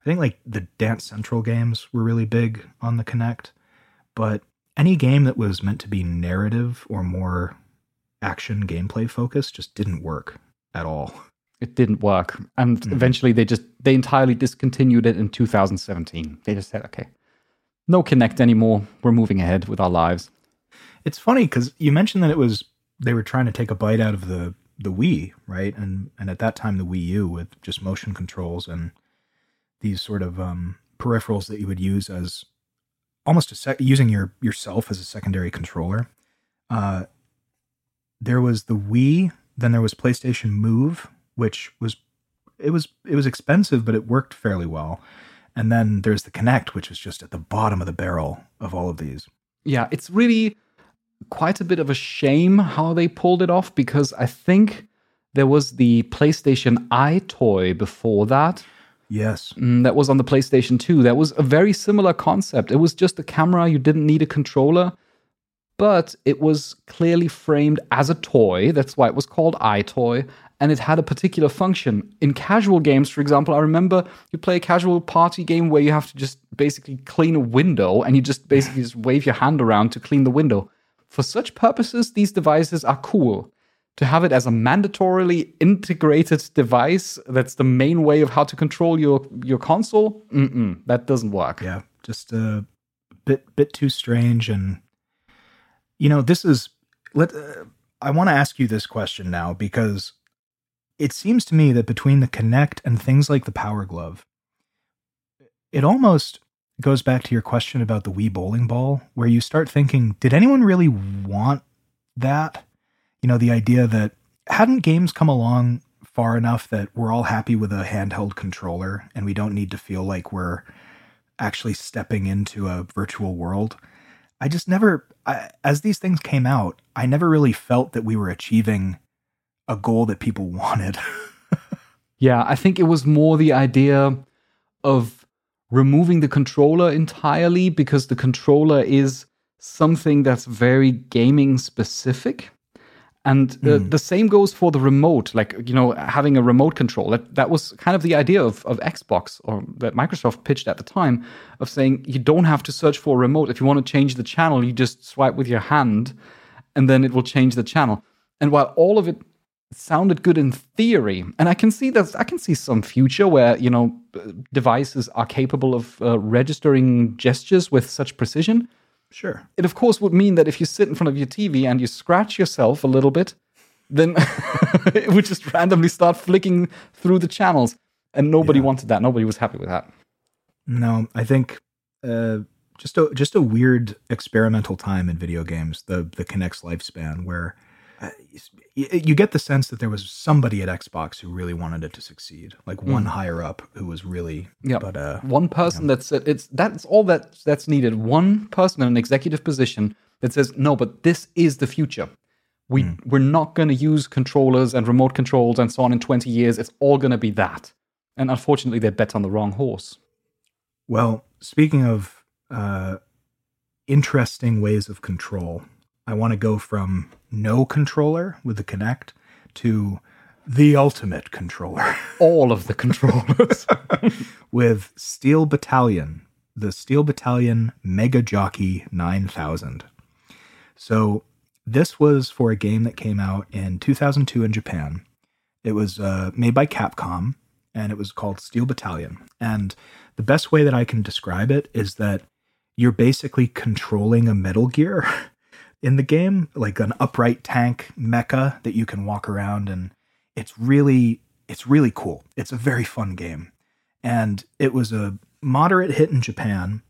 I think like the Dance Central games were really big on the Kinect but any game that was meant to be narrative or more action gameplay focused just didn't work at all it didn't work. And mm-hmm. eventually they just they entirely discontinued it in 2017 they just said okay no Kinect anymore. We're moving ahead with our lives. It's funny because you mentioned that it was they were trying to take a bite out of the the wii right? And and at that time the wii u with just motion controls and these sort of um, peripherals that you would use as almost a sec- using your yourself as a secondary controller uh, there was the wii then there was playstation move which was it was it was expensive, but it worked fairly well. And then there's the Kinect, which was just at the bottom of the barrel of all of these. Yeah, it's really quite a bit of a shame how they pulled it off because I think there was the PlayStation EyeToy before that. Yes. Mm, that was on the PlayStation 2. That was a very similar concept. It was just a camera, you didn't need a controller, but it was clearly framed as a toy. That's why it was called EyeToy and it had a particular function. In casual games, for example, I remember you play a casual party game where you have to just basically clean a window and you just basically just wave your hand around to clean the window. For such purposes, these devices are cool. To have it as a mandatorily integrated device that's the main way of how to control your, your console, mm-mm, that doesn't work. Yeah, just a bit bit too strange and you know, this is let uh, I want to ask you this question now because it seems to me that between the Kinect and things like the Power Glove, it almost goes back to your question about the Wii bowling ball, where you start thinking, did anyone really want that? You know, the idea that hadn't games come along far enough that we're all happy with a handheld controller and we don't need to feel like we're actually stepping into a virtual world. I just never, I, as these things came out, I never really felt that we were achieving a goal that people wanted. yeah, I think it was more the idea of removing the controller entirely because the controller is something that's very gaming specific. And uh, mm. the same goes for the remote, like, you know, having a remote control. That, that was kind of the idea of, of Xbox or that Microsoft pitched at the time of saying you don't have to search for a remote. If you want to change the channel, you just swipe with your hand and then it will change the channel. And while all of it sounded good in theory, and I can see that I can see some future where, you know, devices are capable of uh, registering gestures with such precision Sure. It, of course, would mean that if you sit in front of your TV and you scratch yourself a little bit, then it would just randomly start flicking through the channels. And nobody yeah. wanted that. Nobody was happy with that. No, I think uh, just a just a weird experimental time in video games. The the Kinect's lifespan, where uh, you get the sense that there was somebody at Xbox who really wanted it to succeed, like one mm. higher up who was really yeah. But uh, one person you know. that said it's that's all that that's needed. One person in an executive position that says no, but this is the future. We mm. we're not going to use controllers and remote controls and so on in twenty years. It's all going to be that. And unfortunately, they bet on the wrong horse. Well, speaking of uh, interesting ways of control, I want to go from no controller with the Kinect to the ultimate controller. All of the controllers. with Steel Battalion, the Steel Battalion Mega Jockey 9000. So, this was for a game that came out in 2002 in Japan. It was uh, made by Capcom and it was called Steel Battalion. And the best way that I can describe it is that you're basically controlling a Metal Gear in the game, like an upright tank mecha that you can walk around and it's really it's really cool. It's a very fun game. And it was a moderate hit in Japan,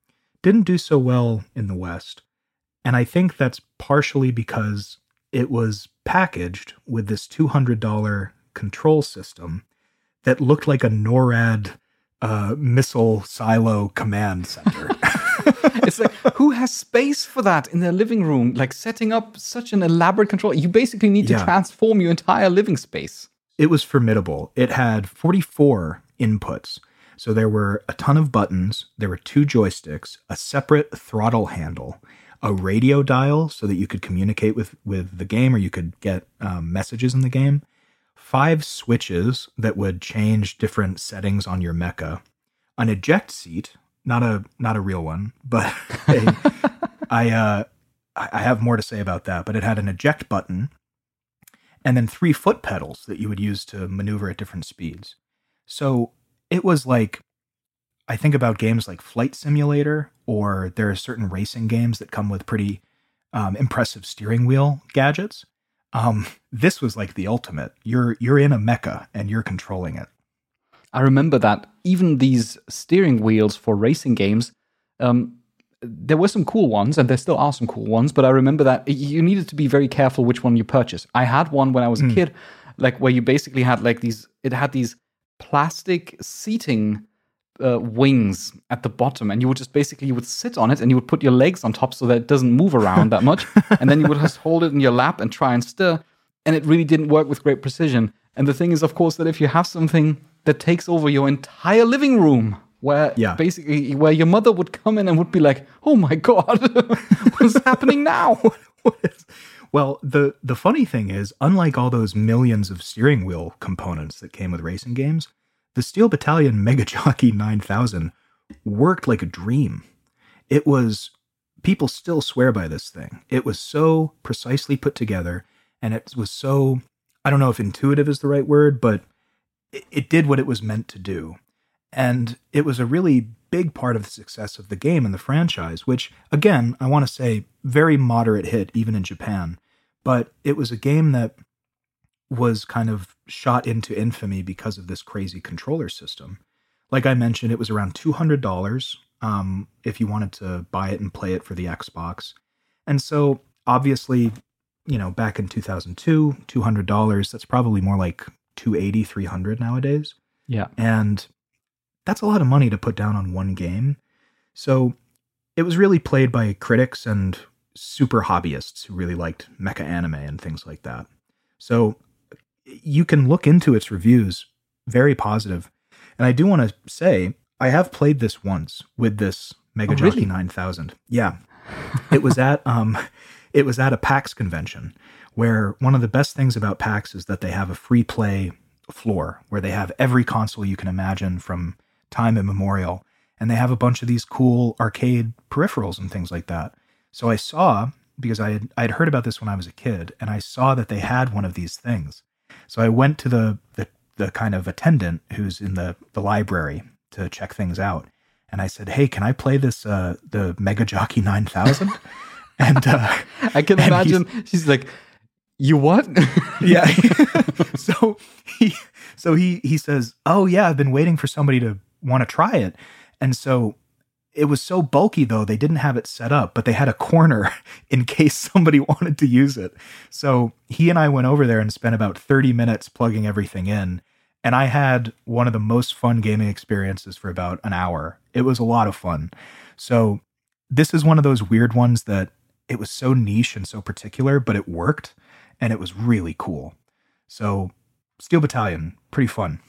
didn't do so well in the West. And I think that's partially because it was packaged with this $200 control system that looked like a NORAD uh, missile silo command center. it's like who has space for that in their living room? Like setting up such an elaborate control. You basically need to yeah. transform your entire living space. It was formidable. It had 44 inputs. So there were a ton of buttons, there were two joysticks, a separate throttle handle, a radio dial so that you could communicate with with the game or you could get um, messages in the game, five switches that would change different settings on your mecha, an eject seat not a not a real one, but a, I uh, I have more to say about that. But it had an eject button, and then three foot pedals that you would use to maneuver at different speeds. So it was like I think about games like Flight Simulator, or there are certain racing games that come with pretty um, impressive steering wheel gadgets. Um, this was like the ultimate. You're you're in a mecha and you're controlling it. I remember that even these steering wheels for racing games, um, there were some cool ones, and there still are some cool ones. But I remember that you needed to be very careful which one you purchase. I had one when I was mm. a hmm. kid, like where you basically had like these. It had these plastic seating uh, wings at the bottom, and you would just basically you would sit on it, and you would put your legs on top so that it doesn't move around that much, and then you would just hold it in your lap and try and stir. And it really didn't work with great precision. And the thing is, of course, that if you have something that takes over your entire living room where yeah. basically where your mother would come in and would be like, "Oh my god, what's happening now?" well, the the funny thing is, unlike all those millions of steering wheel components that came with racing games, the Steel Battalion Mega Jockey 9000 worked like a dream. It was people still swear by this thing. It was so precisely put together and it was so, I don't know if intuitive is the right word, but it, did what it was meant to do. And it was a really big part of the success of the game and the franchise, which, again, I want to say, very moderate hit even in Japan. But it was a game that was kind of shot into infamy because of this crazy controller system. Like I mentioned, it was around $200 um, if you wanted to buy it and play it for the Xbox. And so, obviously, you know, back in 2002, $200, that's probably more like 280, 300 nowadays. Yeah. And that's a lot of money to put down on one game. So it was really played by critics and super hobbyists who really liked mecha anime and things like that. So you can look into its reviews, very positive. And I do want to say, I have played this once with this Mega Oh, Jockey really? 9000. Yeah. it was at um it was at a PAX convention where one of the best things about PAX is that they have a free play floor where they have every console you can imagine from time immemorial and they have a bunch of these cool arcade peripherals and things like that. So I saw because I had I'd heard about this when I was a kid and I saw that they had one of these things. So I went to the the, the kind of attendant who's in the the library to check things out and I said, "Hey, can I play this uh the Mega Jockey 9000?" and uh I can imagine she's like, You what? yeah. so he so he he says, "Oh yeah, I've been waiting for somebody to want to try it." And so it was so bulky though, they didn't have it set up, but they had a corner in case somebody wanted to use it. So he and I went over there and spent about 30 minutes plugging everything in. And I had one of the most fun gaming experiences for about an hour. It was a lot of fun. So this is one of those weird ones that it was so niche and so particular, but it worked and it was really cool. So Steel Battalion, pretty fun.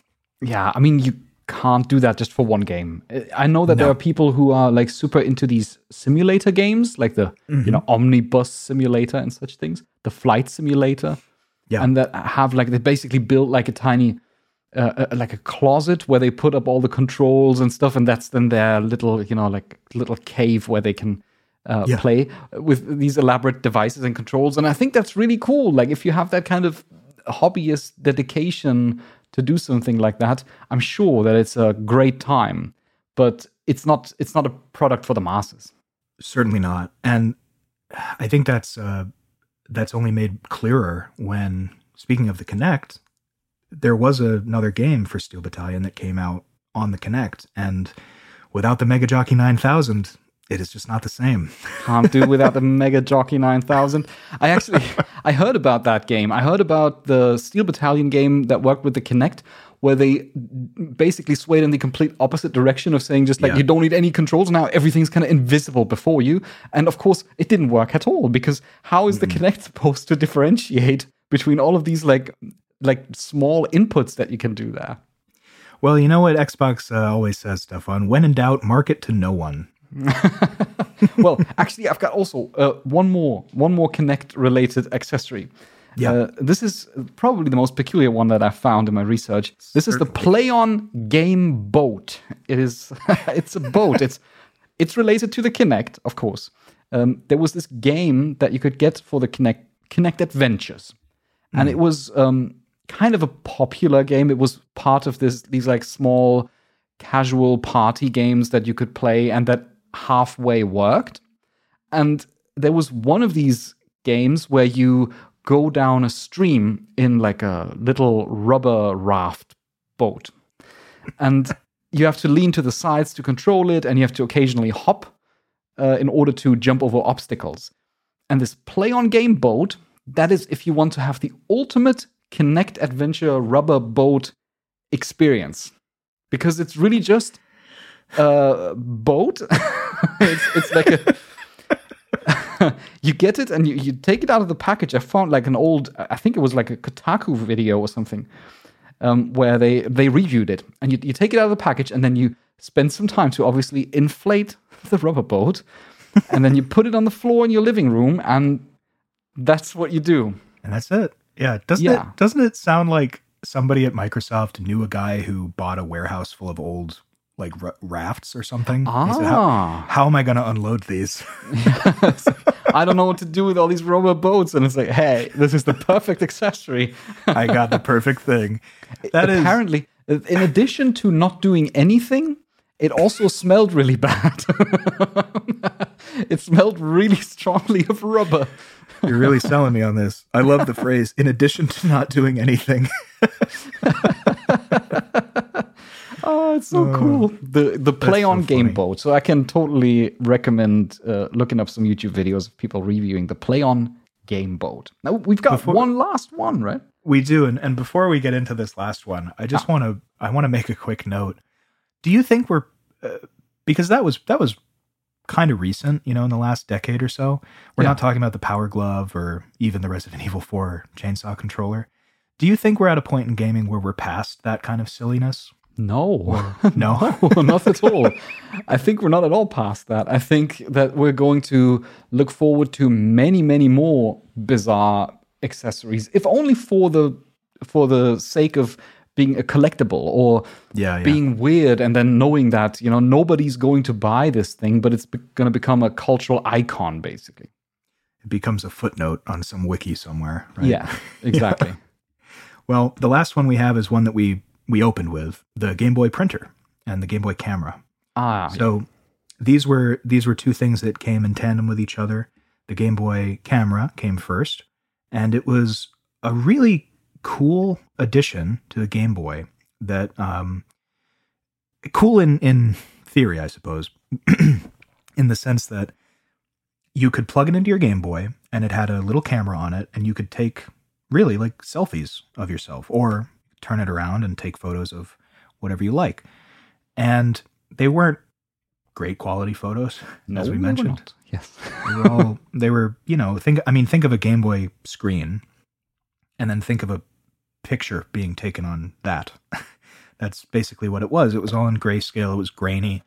yeah, I mean, you can't do that just for one game. I know that there are people who are like super into these simulator games, like the you know omnibus simulator and such things, the flight simulator, Yeah. and that have like they basically build like a tiny. Uh, uh, like a closet where they put up all the controls and stuff, and that's then their little, you know, like little cave where they can uh, Yeah. play with these elaborate devices and controls. And I think that's really cool. Like if you have that kind of hobbyist dedication to do something like that, I'm sure that it's a great time. But it's not it's not a product for the masses. Certainly not. And I think that's uh, that's only made clearer when speaking of the Kinect, there was another game for Steel Battalion that came out on the Kinect, and without the Mega Jockey 9000, it is just not the same. Can't do without the Mega Jockey 9000. I actually I heard about that game. I heard about the Steel Battalion game that worked with the Kinect where they basically swayed in the complete opposite direction of saying just like Yeah. you don't need any controls now everything's kind of invisible before you and of course it didn't work at all because how is the Kinect supposed to differentiate between all of these like like small inputs that you can do there Well, you know what Xbox uh, always says, Stefan? When in doubt, market to no one. well, actually, I've got also uh, one more one more Kinect related accessory. Yeah. Uh, this is probably the most peculiar one that I found in my research. This is the Play On Game Boat. It is it's a boat. it's it's related to the Kinect, of course. Um, there was this game that you could get for the Kinect Kinect Adventures, and it was um, kind of a popular game. It was part of this these like small casual party games that you could play and that halfway worked. And there was one of these games where you go down a stream in like a little rubber raft boat. And you have to lean to the sides to control it, and you have to occasionally hop uh, in order to jump over obstacles. And this play on game boat, that is if you want to have the ultimate Kinect Adventure rubber boat experience. Because it's really just a boat. it's, it's like a. you get it and you, you take it out of the package. I found like an old, I think it was like a Kotaku video or something, um, where they they reviewed it. And you, you take it out of the package and then you spend some time to obviously inflate the rubber boat, and then you put it on the floor in your living room, and that's what you do. And that's it. Yeah. Doesn't Yeah. it doesn't it sound like somebody at Microsoft knew a guy who bought a warehouse full of old like rafts or something. He said, Ah. how, how am I going to unload these? I don't know what to do with all these rubber boats. And it's like, hey, this is the perfect accessory. I got the perfect thing. That Apparently, in addition to not doing anything, it also smelled really bad. it smelled really strongly of rubber. you're really selling me on this. I love the phrase. In addition to not doing anything, Oh, it's so cool. The the play so on game funny. boat. So I can totally recommend uh, looking up some YouTube videos of people reviewing the play on game boat. Now we've got one last one, right? we do. And, and before we get into this last one, I just want to I want to make a quick note. Do you think we're uh, because that was that was kind of recent, you know, in the last decade or so. We're Yeah. not talking about the Power Glove or even the Resident Evil 4 chainsaw controller. Do you think we're at a point in gaming where we're past that kind of silliness? No, No. no, not at all. I think we're not at all past that. I think that we're going to look forward to many, many more bizarre accessories, if only for the for the sake of being a collectible or Yeah, yeah. being weird, and then knowing that you know nobody's going to buy this thing, but it's be- going to become a cultural icon, basically. It becomes a footnote on some wiki somewhere, right? Yeah, exactly. Well, the last one we have is one that we we opened with, the Game Boy printer and the Game Boy camera. ah, So these were these were two things that came in tandem with each other. The Game Boy camera came first, and it was a really cool addition to the Game Boy that um cool in in theory, I suppose. in the sense that you could plug it into your Game Boy and it had a little camera on it and you could take really like selfies of yourself or turn it around and take photos of whatever you like. And they weren't great quality photos, no, as we mentioned. not. Yes. They were all they were, you know, think I mean think of a Game Boy screen and then think of a picture being taken on that. That's basically what it was. It was all in grayscale, it was grainy.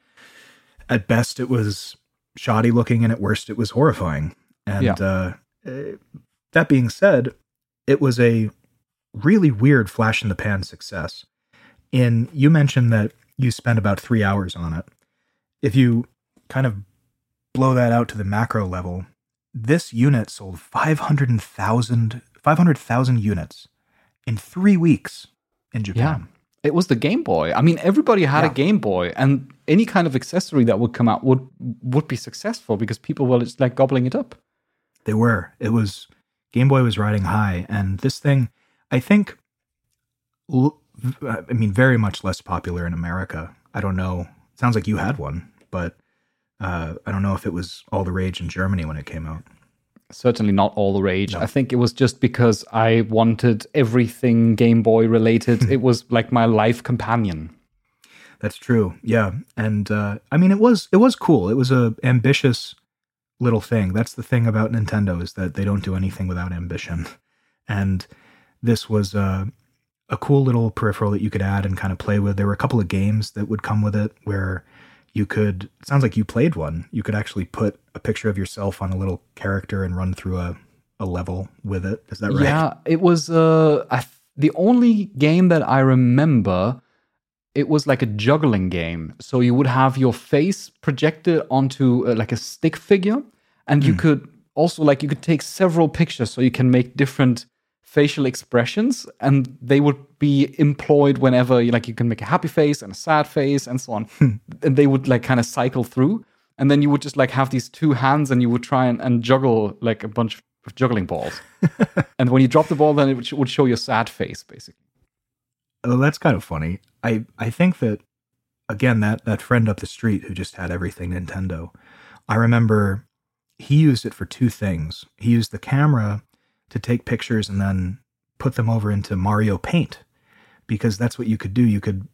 At best it was shoddy looking and at worst it was horrifying. And Yeah. uh, uh, that being said, it was a really weird flash in the pan success. In you mentioned that you spent about 3 hours on it. If you kind of blow that out to the macro level, this unit sold 500,000 500,000 units in 3 weeks in Japan. It was the Game Boy. I mean, everybody had Yeah. a Game Boy, and any kind of accessory that would come out would would be successful because people were just like gobbling it up. They were. It was Game Boy was riding high, and this thing, I think, I mean, very much less popular in America. I don't know. sounds like you had one, but uh, I don't know if it was all the rage in Germany when it came out. Certainly not all the rage. I think it was just because I wanted everything Game Boy related. it was like my life companion. That's true. Yeah, and uh, I mean, it was it was cool. It was a ambitious little thing. That's the thing about Nintendo is that they don't do anything without ambition. And this was uh, a cool little peripheral that you could add and kind of play with. There were a couple of games that would come with it where you could. Sounds like you played one. You could actually put a picture of yourself on a little character and run through a a level with it. Is that right? Yeah, it was uh, I th- the only game that I remember. It was like a juggling game. So you would have your face projected onto uh, like a stick figure, and you could also like you could take several pictures, so you can make different facial expressions, and they would be employed whenever you like. You can make a happy face and a sad face, and so on, hmm. and they would like kind of cycle through. And then you would just like have these two hands, and you would try and, and juggle like a bunch of juggling balls. and when you drop the ball, then it would sh- would show your sad face, basically. Oh, that's kind of funny. I I think that again that that friend up the street who just had everything Nintendo. I remember he used it for two things. He used the camera to take pictures and then put them over into Mario Paint because that's what you could do. You could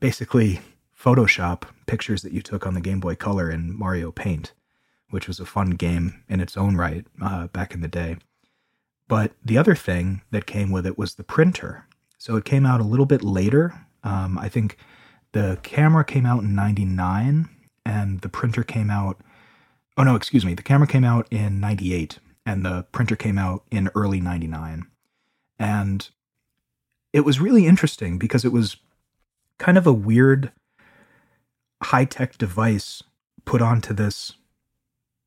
basically Photoshop pictures that you took on the Game Boy Color in Mario Paint, which was a fun game in its own right uh, back in the day. But the other thing that came with it was the printer. So it came out a little bit later. Um, I think the camera came out in 99 and the printer came out. Oh, no, excuse me. The camera came out in 98 and the printer came out in early 99. And it was really interesting because it was kind of a weird high tech device put onto this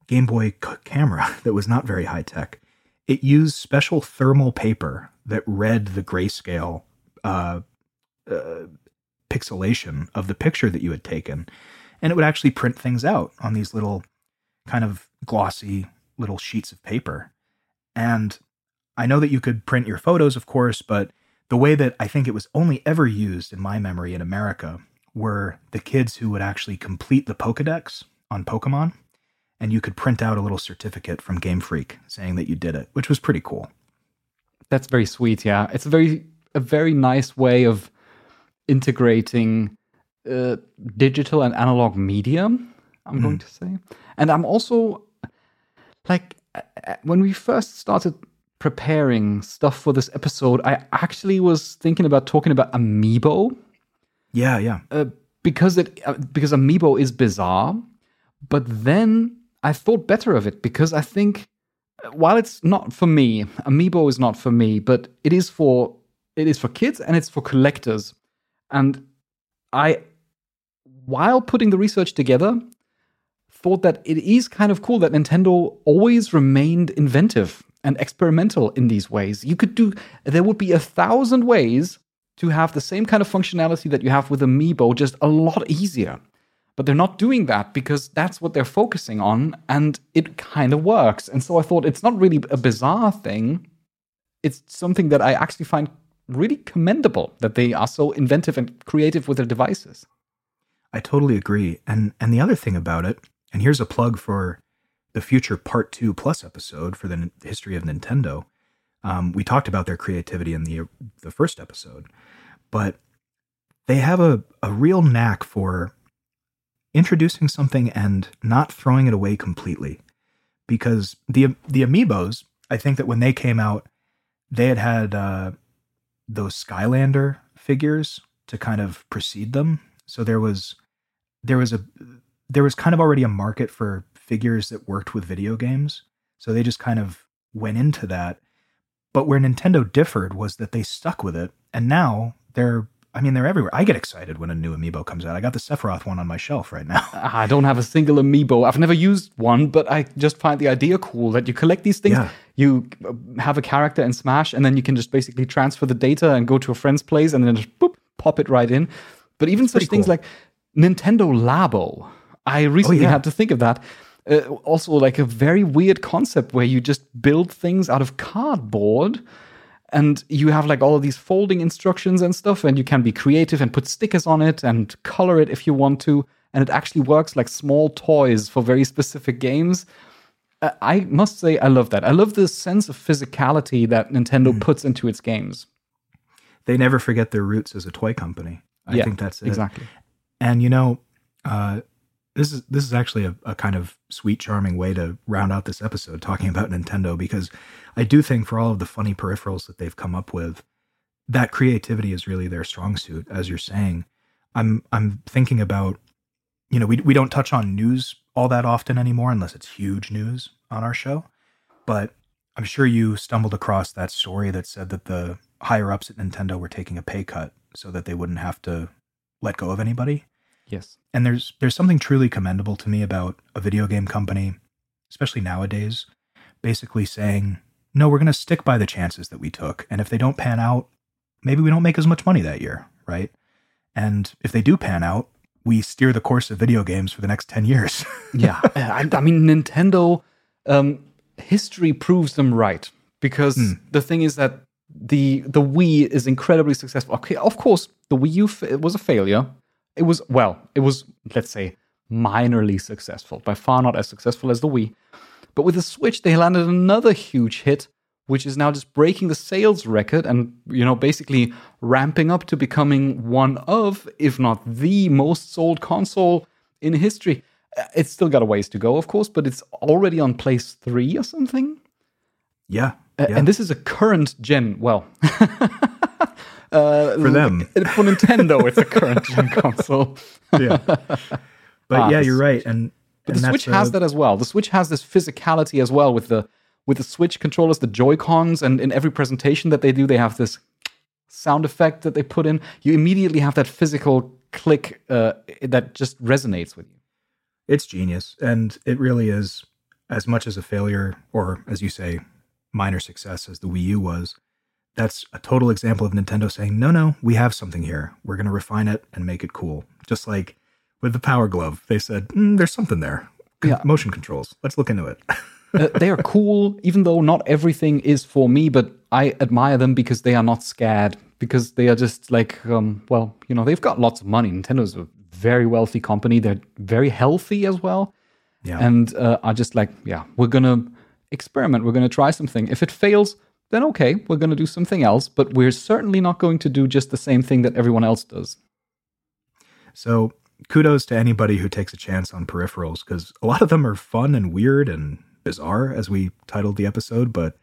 Game Boy c- camera that was not very high tech. It used special thermal paper that read the grayscale uh, uh, pixelation of the picture that you had taken, and it would actually print things out on these little kind of glossy little sheets of paper. And I know that you could print your photos, of course, but the way that I think it was only ever used in my memory in America were the kids who would actually complete the Pokedex on Pokemon, and you could print out a little certificate from Game Freak saying that you did it, which was pretty cool. That's very sweet. Yeah, it's a very a very nice way of integrating uh, digital and analog media. I'm going to say, and I'm also like uh, uh, when we first started preparing stuff for this episode, I actually was thinking about talking about Amiibo Yeah, yeah. uh, because it uh, because Amiibo is bizarre, but then I thought better of it because I think uh, while it's not for me, Amiibo is not for me, but it is for it is for kids and it's for collectors. And I while putting the research together, thought that it is kind of cool that Nintendo always remained inventive and experimental in these ways. You could do there would be a thousand ways to have the same kind of functionality that you have with Amiibo, just a lot easier. But they're not doing that because that's what they're focusing on, and it kind of works. And so I thought it's not really a bizarre thing. It's something that I actually find really commendable that they are so inventive and creative with their devices. I totally agree. And and the other thing about it, and here's a plug for the future Part Two Plus episode for the history of Nintendo. Um, we talked about their creativity in the the first episode, but they have a, a real knack for introducing something and not throwing it away completely. Because the the amiibos, I think that when they came out, they had had uh, those Skylander figures to kind of precede them. So there was there was a there was kind of already a market for figures that worked with video games. So they just kind of went into that. But where Nintendo differed was that they stuck with it, and now they're I mean they're everywhere. I get excited when a new amiibo comes out. I got the Sephiroth one on my shelf right now. I don't have a single amiibo. I've never used one, but I just find the idea cool that you collect these things. Yeah. You uh, have a character in Smash, and then you can just basically transfer the data and go to a friend's place, and then just boop, pop it right in. But even such things cool. like Nintendo Labo, I recently yeah. had to think of that. Uh, also, like a very weird concept where you just build things out of cardboard and you have like all of these folding instructions and stuff and you can be creative and put stickers on it and color it if you want to and it actually works like small toys for very specific games Uh, i must say i love that i love the sense of physicality that nintendo Hmm. puts into its games they never forget their roots as a toy company. I Yeah, think that's it. exactly And you know, uh, this is this is actually a, a kind of sweet, charming way to round out this episode talking about Nintendo because I do think for all of the funny peripherals that they've come up with, that creativity is really their strong suit, as you're saying. I'm I'm thinking about, you know, we we don't touch on news all that often anymore unless it's huge news on our show, but I'm sure you stumbled across that story that said that the higher ups at Nintendo were taking a pay cut so that they wouldn't have to let go of anybody. Yes And there's there's something truly commendable to me about a video game company, especially nowadays, basically saying, "No, we're going to stick by the chances that we took, and if they don't pan out, maybe we don't make as much money that year, right? And if they do pan out, we steer the course of video games for the next 10 years." yeah I, I mean nintendo um, history proves them right because Hmm. the thing is that the the wii is incredibly successful okay of course the wii u it was a failure it was well it was let's say minorly successful by far not as successful as the wii but with the switch they landed another huge hit which is now just breaking the sales record and you know basically ramping up to becoming one of if not the most sold console in history Uh, it's still got a ways to go of course but it's already on place 3 or something yeah. Yeah. and this is a current gen well uh, For them. for nintendo it's a current gen console yeah. But Ah, yeah, you're right. And, But and the Switch has uh, that as well. The Switch has this physicality as well with the with the Switch controllers, the Joy Cons, and in every presentation that they do, they have this sound effect that they put in. You immediately have that physical click uh, that just resonates with you. It's genius, and it really is as much as a failure, or as you say, minor success as the Wii U was. That's a total example of Nintendo saying, "No, no, we have something here. We're going to refine it and make it cool." Just like with the Power Glove, they said, mm, "There's something there. Con- Yeah. Motion controls. Let's look into it." uh, they are cool, even though not everything is for me, but I admire them because they are not scared, because they are just like, um, well, you know, they've got lots of money. Nintendo's a very wealthy company. They're very healthy as well. Yeah. And uh, are just like, yeah, we're going to experiment. We're going to try something. If it fails, then okay, we're going to do something else, but we're certainly not going to do just the same thing that everyone else does. So kudos to anybody who takes a chance on peripherals because a lot of them are fun and weird and bizarre, as we titled the episode. But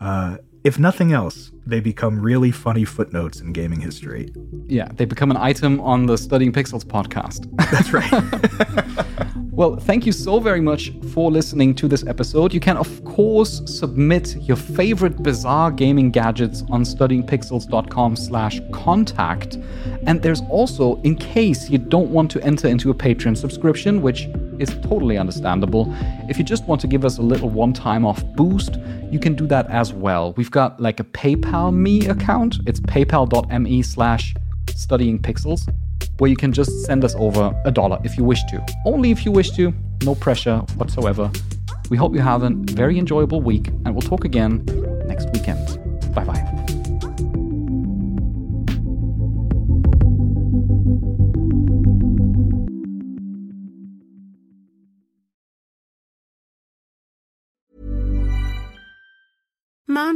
uh, if nothing else, they become really funny footnotes in gaming history. Yeah, they become an item on the Studying Pixels podcast. That's right. Well, thank you so very much for listening to this episode. You can, of course, submit your favorite bizarre gaming gadgets on studyingpixels.com slash contact. And there's also, in case you don't want to enter into a Patreon subscription, which is totally understandable, if you just want to give us a little one-time off boost, you can do that as well. We've got like a PayPal me account. It's paypal.me slash studying pixels where you can just send us over a dollar if you wish to. Only if you wish to, no pressure whatsoever. We hope you have a very enjoyable week, and we'll talk again next weekend. Bye bye.